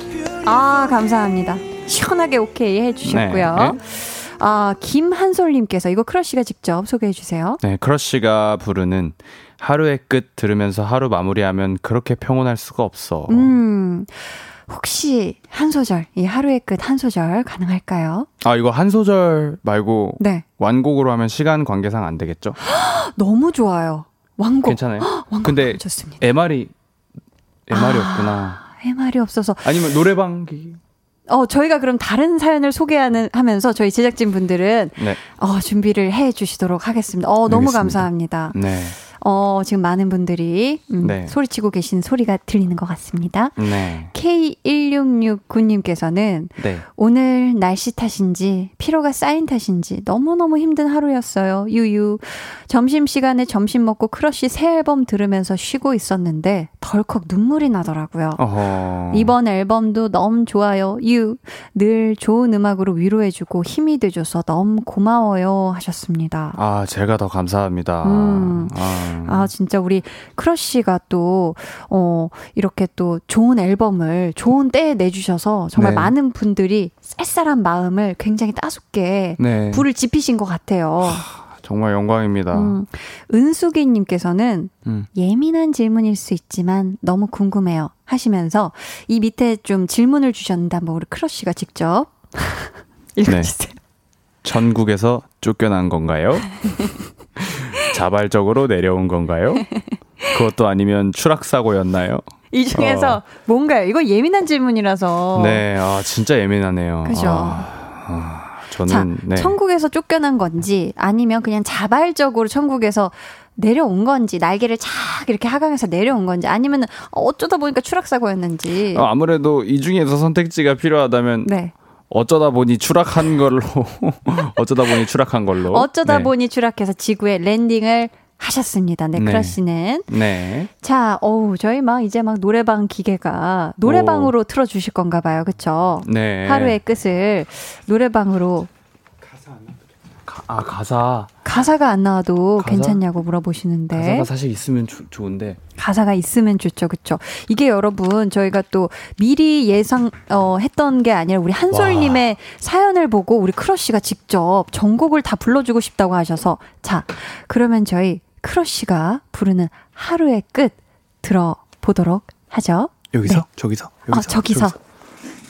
아 감사합니다. 시원하게 오케이 해주셨고요. 네, 네. 아 김한솔님께서 이거 크러쉬가 직접 소개해 주세요. 네, 크러쉬가 부르는 하루의 끝 들으면서 하루 마무리하면 그렇게 평온할 수가 없어. 음 혹시 한 소절 이 하루의 끝 한 소절 가능할까요? 아, 이거 한 소절 말고 네 완곡으로 하면 시간 관계상 안 되겠죠? 너무 좋아요. 왕곡 괜찮아요. 왕곡 근데 좋습니다. MR이 MR이 아. 없구나. 할 말이 없어서 아니면 노래방기. 어 저희가 그럼 다른 사연을 소개하는 하면서 저희 제작진 분들은 네. 어 준비를 해 주시도록 하겠습니다. 어 너무 알겠습니다. 감사합니다. 네. 어 지금 많은 분들이 음, 네. 소리치고 계신 소리가 들리는 것 같습니다. 네. K1669님께서는 네. 오늘 날씨 탓인지 피로가 쌓인 탓인지 너무너무 힘든 하루였어요. 유유. 점심시간에 점심 먹고 크러쉬 새 앨범 들으면서 쉬고 있었는데 덜컥 눈물이 나더라고요. 어허. 이번 앨범도 너무 좋아요. 유. 늘 좋은 음악으로 위로해주고 힘이 돼줘서 너무 고마워요. 하셨습니다. 아, 제가 더 감사합니다. 음. 아, 아, 진짜 우리 크러쉬가 또, 어, 이렇게 또 좋은 앨범을 좋은 때에 내주셔서 정말 네. 많은 분들이 쌀쌀한 마음을 굉장히 따숩게 네. 불을 지피신 것 같아요. 정말 영광입니다. 음, 은숙이님께서는 음. 예민한 질문일 수 있지만 너무 궁금해요 하시면서 이 밑에 좀 질문을 주셨는데 한번 우리 크러쉬가 직접 읽어주세요. 전국에서 쫓겨난 건가요? 자발적으로 내려온 건가요? 그것도 아니면 추락사고였나요? 이 중에서 어. 뭔가요? 이거 예민한 질문이라서. 네, 아, 진짜 예민하네요. 어. 그죠. 아, 아, 저는, 자, 네. 천국에서 쫓겨난 건지 아니면 그냥 자발적으로 천국에서 내려온 건지 날개를 착 이렇게 하강해서 내려온 건지 아니면 어쩌다 보니까 추락사고였는지. 어, 아무래도 이 중에서 선택지가 필요하다면 네. 어쩌다 보니 추락한 걸로 어쩌다 보니 추락한 걸로 어쩌다 네. 보니 추락해서 지구에 랜딩을 하셨습니다. 네, 네. 크러쉬는. 네. 자, 어우, 저희 막 이제 막 노래방 기계가 노래방으로 틀어주실 건가 봐요. 그쵸? 네. 하루의 끝을 노래방으로 가- 아 가사. 가사가 안 나와도 가사? 괜찮냐고 물어보시는데. 가사가 사실 있으면 주- 좋은데. 가사가 있으면 좋죠, 그쵸? 이게 여러분 저희가 또 미리 예상 어, 했던 게 아니라 우리 한솔님의 사연을 보고 우리 크러쉬가 직접 전곡을 다 불러주고 싶다고 하셔서 자 그러면 저희 크러쉬가 부르는 하루의 끝 들어보도록 하죠. 여기서? 네. 저기서? 어, 저기서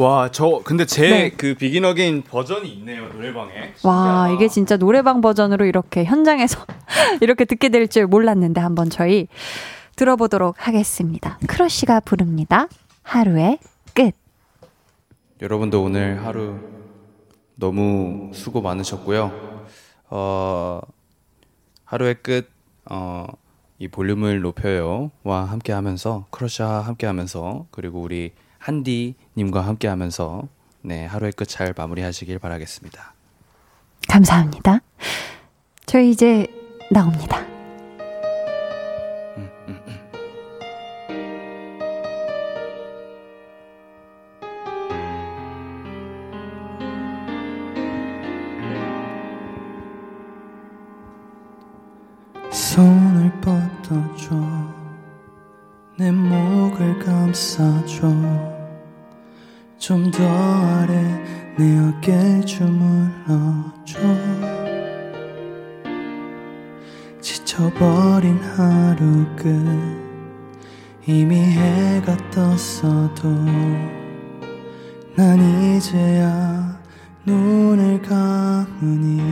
와 저 근데 제 네. 그 비긴 어게인 버전이 있네요 노래방에 와 이게 진짜 노래방 버전으로 이렇게 현장에서 이렇게 듣게 될 줄 몰랐는데 한번 저희 들어보도록 하겠습니다. 크러쉬가 부릅니다. 하루의 끝. 여러분도 오늘 하루 너무 수고 많으셨고요. 어, 하루의 끝, 어, 이 볼륨을 높여요와 함께 하면서, 크러쉬와 함께 하면서, 그리고 우리 한디님과 함께 하면서, 네, 하루의 끝 잘 마무리 하시길 바라겠습니다. 감사합니다. 저희 이제 나옵니다. 손을 뻗어줘 내 목을 감싸줘 좀 더 아래 내 어깨 주물러줘. 지쳐버린 하루 끝 이미 해가 떴어도 난 이제야 눈을 감으니.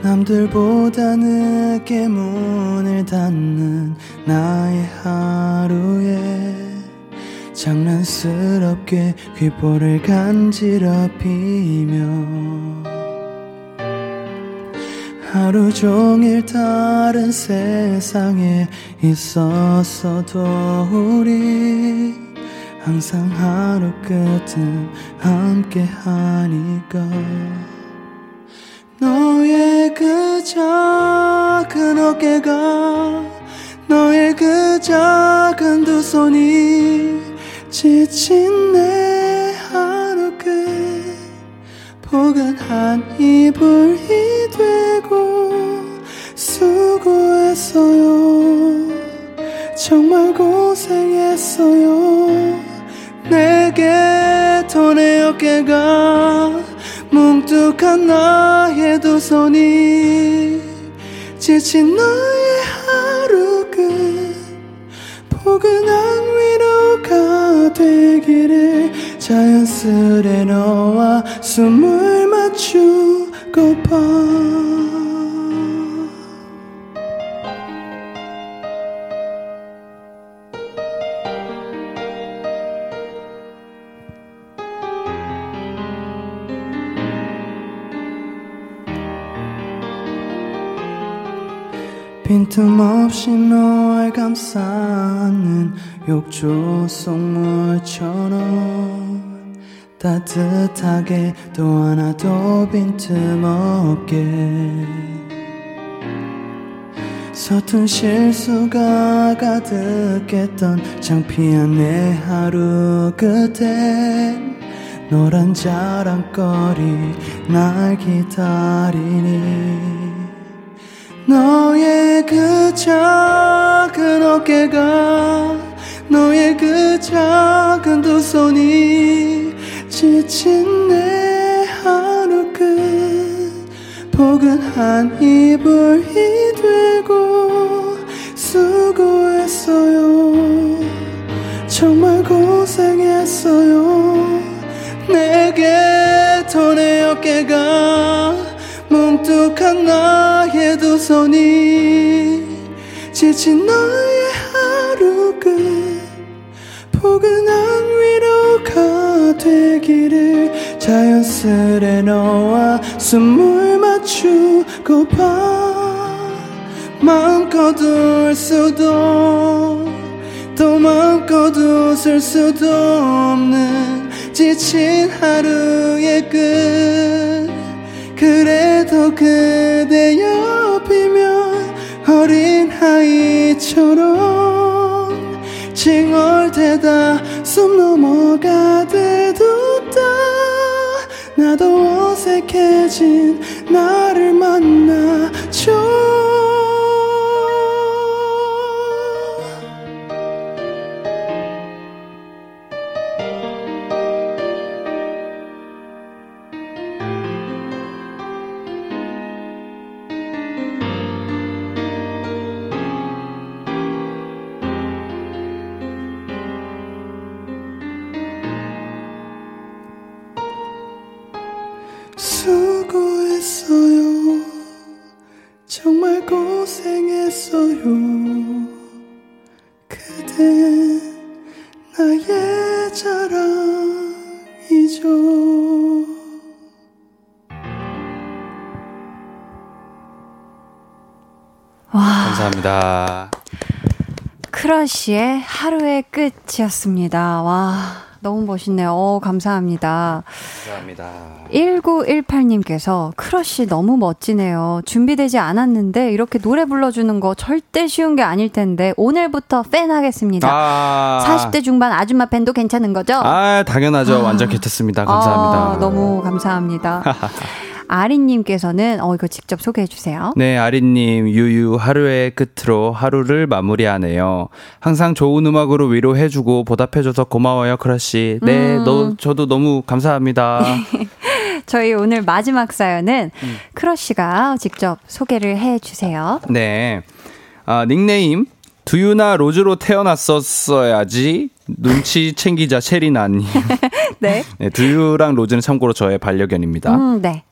남들보다 늦게 문을 닫는 나의 하루에 장난스럽게 귓볼을 간지럽히며 하루 종일 다른 세상에 있었어도 우리 항상 하루 끝은 함께 하니까 너의 그 작은 어깨가 너의 그 작은 두 손이 지친 내 하루 끝 포근한 이불이 되고 수고했어요. 정말 고생했어요. 내게 돈의 어깨가 뭉툭한 나의 두 손이 지친 너의 하루 끝 포근한 위로가 되기를 자연스레 너와 숨을 맞추고파 빈틈없이 널 감싸는 욕조 속물처럼 따뜻하게 또 하나도 빈틈없게 서툰 실수가 가득했던 창피한 내 하루 끝에 노란 자랑거리 날 기다리니 너의 그 작은 어깨가 너의 그 작은 두 손이 지친 내 하루 끝 포근한 이불이 되고 수고했어요. 정말 고생했어요. 내게 ton의 어깨가 뭉툭한 나의 두 손이 지친 너의 하루 끝 포근한 위로가 되기를 자연스레 너와 숨을 맞추고 봐. 마음껏 울 수도 또 마음껏 웃을 수도 없는 지친 하루의 끝 그래도 그대 옆이면 어린 아이처럼 칭얼대다 숨 넘어가대도 다. 나도 어색해진 나를 만나 줘 크러쉬의 하루의 끝이었습니다. 와, 너무 멋있네요. 어, 감사합니다. 감사합니다. 1918님께서 크러쉬 너무 멋지네요. 준비되지 않았는데 이렇게 노래 불러주는 거 절대 쉬운 게 아닐 텐데 오늘부터 팬 하겠습니다. 아, 40대 중반 아줌마 팬도 괜찮은 거죠? 아, 당연하죠. 아. 완전 괜찮습니다. 감사합니다. 아, 너무 감사합니다. 아린님께서는 어 이거 직접 소개해 주세요. 네, 아린님, 유유, 하루의 끝으로 하루를 마무리하네요. 항상 좋은 음악으로 위로해주고 보답해줘서 고마워요, 크러쉬. 네, 음. 너, 저도 너무 감사합니다. 저희 오늘 마지막 사연은 음. 크러쉬가 직접 소개를 해 주세요. 네. 아, 닉네임, 두유나 로즈로 태어났었어야지. 눈치 챙기자, 체리나님. 네. 네, 두유랑 로즈는 참고로 저의 반려견입니다. 음, 네.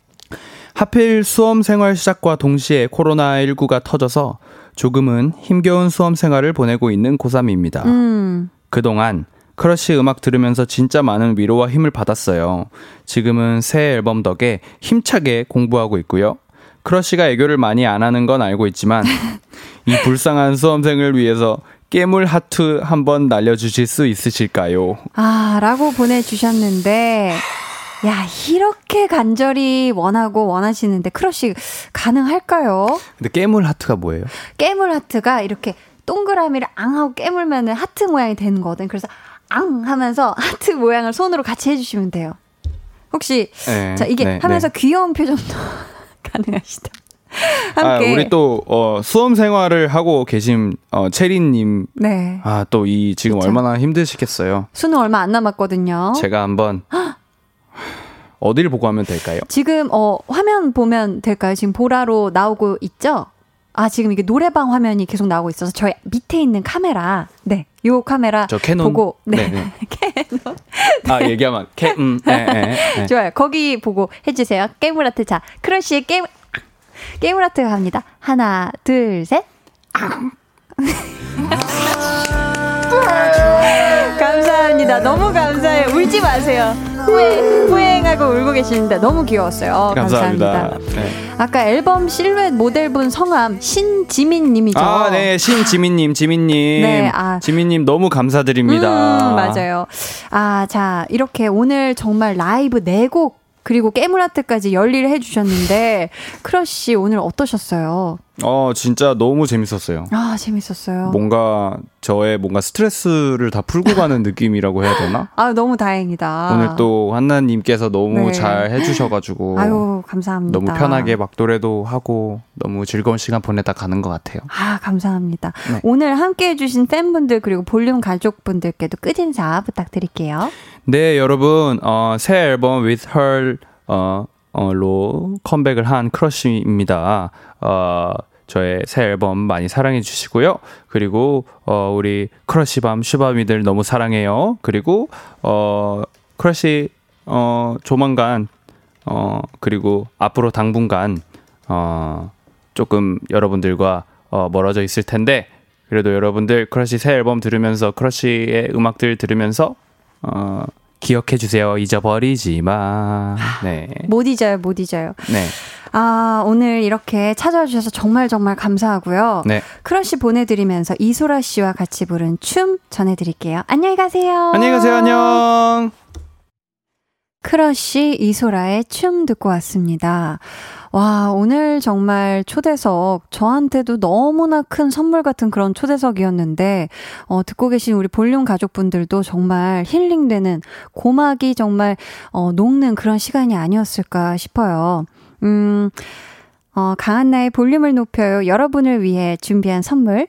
하필 수험 생활 시작과 동시에 코로나19가 터져서 조금은 힘겨운 수험 생활을 보내고 있는 고3입니다. 음. 그동안 크러쉬 음악 들으면서 진짜 많은 위로와 힘을 받았어요. 지금은 새 앨범 덕에 힘차게 공부하고 있고요. 크러쉬가 애교를 많이 안 하는 건 알고 있지만 이 불쌍한 수험생을 위해서 깨물 하트 한번 날려주실 수 있으실까요? 아, 라고 보내주셨는데, 야, 이렇게 간절히 원하고 원하시는데, 크러쉬 가능할까요? 근데 깨물 하트가 뭐예요? 깨물 하트가 이렇게 동그라미를 앙 하고 깨물면 하트 모양이 되는 거거든. 그래서 앙 하면서 하트 모양을 손으로 같이 해주시면 돼요. 혹시, 네, 자, 이게 네, 하면서 네. 귀여운 표정도 가능하시다. 아, 함께. 우리 또 어, 수험 생활을 하고 계신 어, 체리님 네. 아또 이 지금 그쵸. 얼마나 힘드시겠어요. 수능 얼마 안 남았거든요. 제가 한번 어디를 보고 하면 될까요? 지금 어 화면 보면 될까요? 지금 보라로 나오고 있죠? 아 지금 이게 노래방 화면이 계속 나오고 있어서 저희 밑에 있는 카메라 네, 요 카메라 저 캐논 보고 네, 네, 아 얘기하면 캐 음, 네, 네, 네. 좋아요. 거기 보고 해주세요. 깨물 하트 자 크러쉬의 깨물 깨물 하트 갑니다. 하나 둘 셋. 감사합니다. 너무 감사해요. 울지 마세요. 후행, 후행하고 울고 계시는데 너무 귀여웠어요. 어, 감사합니다. 감사합니다. 네. 아까 앨범 실루엣 모델분 성함 신지민님이죠. 아, 네, 신지민님, 지민님, 네, 아. 지민님 너무 감사드립니다. 음, 맞아요. 아, 자, 이렇게 오늘 정말 라이브 네곡 그리고 깨물아트까지 열일을 해주셨는데 크러쉬 오늘 어떠셨어요? 어, 진짜 너무 재밌었어요. 아 재밌었어요. 뭔가 저의 뭔가 스트레스를 다 풀고 가는 느낌이라고 해야 되나? 아 너무 다행이다. 오늘 또 한나님께서 너무 네. 잘 해주셔가지고 아유 감사합니다. 너무 편하게 막 노래도 하고 너무 즐거운 시간 보내다 가는 것 같아요. 아, 감사합니다. 네. 오늘 함께 해주신 팬분들 그리고 볼륨 가족분들께도 끝 인사 부탁드릴게요. 네, 여러분, 어, 새 앨범 With Her, 어, 어,로 컴백을 한 크러쉬입니다. 어, 저의 새 앨범 많이 사랑해 주시고요. 그리고, 어, 우리 크러쉬밤, 쉬밤이들 너무 사랑해요. 그리고, 어, 크러쉬, 어, 조만간, 어, 그리고 앞으로 당분간, 어, 조금 여러분들과 어, 멀어져 있을 텐데, 그래도 여러분들 크러쉬 새 앨범 들으면서 크러쉬의 음악들 들으면서 어, 기억해 주세요. 잊어버리지 마. 네. 못 잊어요, 못 잊어요. 네. 아, 오늘 이렇게 찾아와 주셔서 정말 정말 감사하고요. 네. 크러쉬 보내드리면서 이소라 씨와 같이 부른 춤 전해드릴게요. 안녕히 가세요. 안녕히 가세요. 안녕. 크러쉬 이소라의 춤 듣고 왔습니다. 와, 오늘 정말 초대석, 저한테도 너무나 큰 선물 같은 그런 초대석이었는데, 어, 듣고 계신 우리 볼륨 가족분들도 정말 힐링되는, 고막이 정말, 어, 녹는 그런 시간이 아니었을까 싶어요. 음, 어, 강한나의 볼륨을 높여요. 여러분을 위해 준비한 선물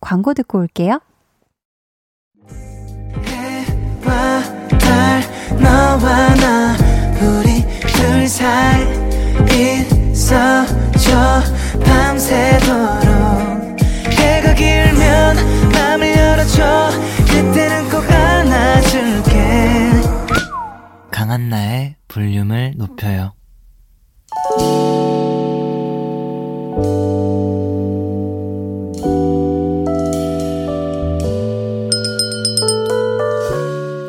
광고 듣고 올게요. 해와 달 너와 나 우리 둘 사이 있어줘. 밤새도록 해가 길면 맘을 열어줘. 그때는 꼭 안아줄게. 강한나의 볼륨을 높여요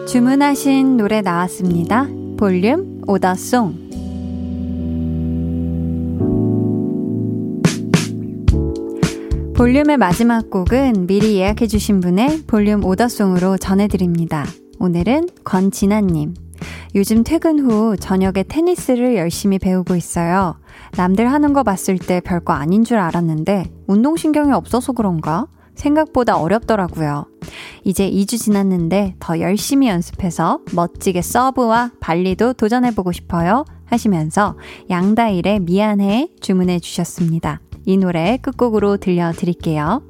주문하신 노래 나왔습니다. 볼륨 오더송. 볼륨의 마지막 곡은 미리 예약해주신 분의 볼륨 오더송으로 전해드립니다. 오늘은 권진아님. 요즘 퇴근 후 저녁에 테니스를 열심히 배우고 있어요. 남들 하는 거 봤을 때 별거 아닌 줄 알았는데 운동신경이 없어서 그런가? 생각보다 어렵더라고요. 이제 2주 지났는데 더 열심히 연습해서 멋지게 서브와 발리도 도전해보고 싶어요. 하시면서 양다일의 미안해 주문해 주셨습니다. 이 노래 끝곡으로 들려드릴게요.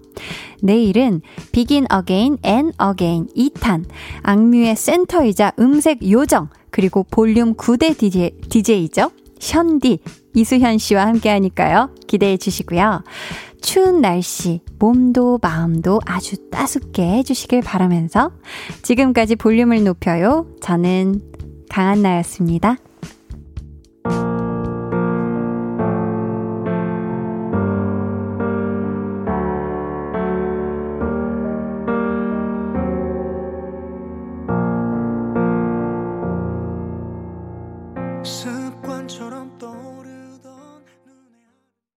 내일은 Begin Again and Again 2탄, 악뮤의 센터이자 음색 요정, 그리고 볼륨 9대 DJ, DJ죠. 션디, 이수현 씨와 함께 하니까요. 기대해 주시고요. 추운 날씨, 몸도 마음도 아주 따숩게 해주시길 바라면서 지금까지 볼륨을 높여요. 저는 강한나였습니다.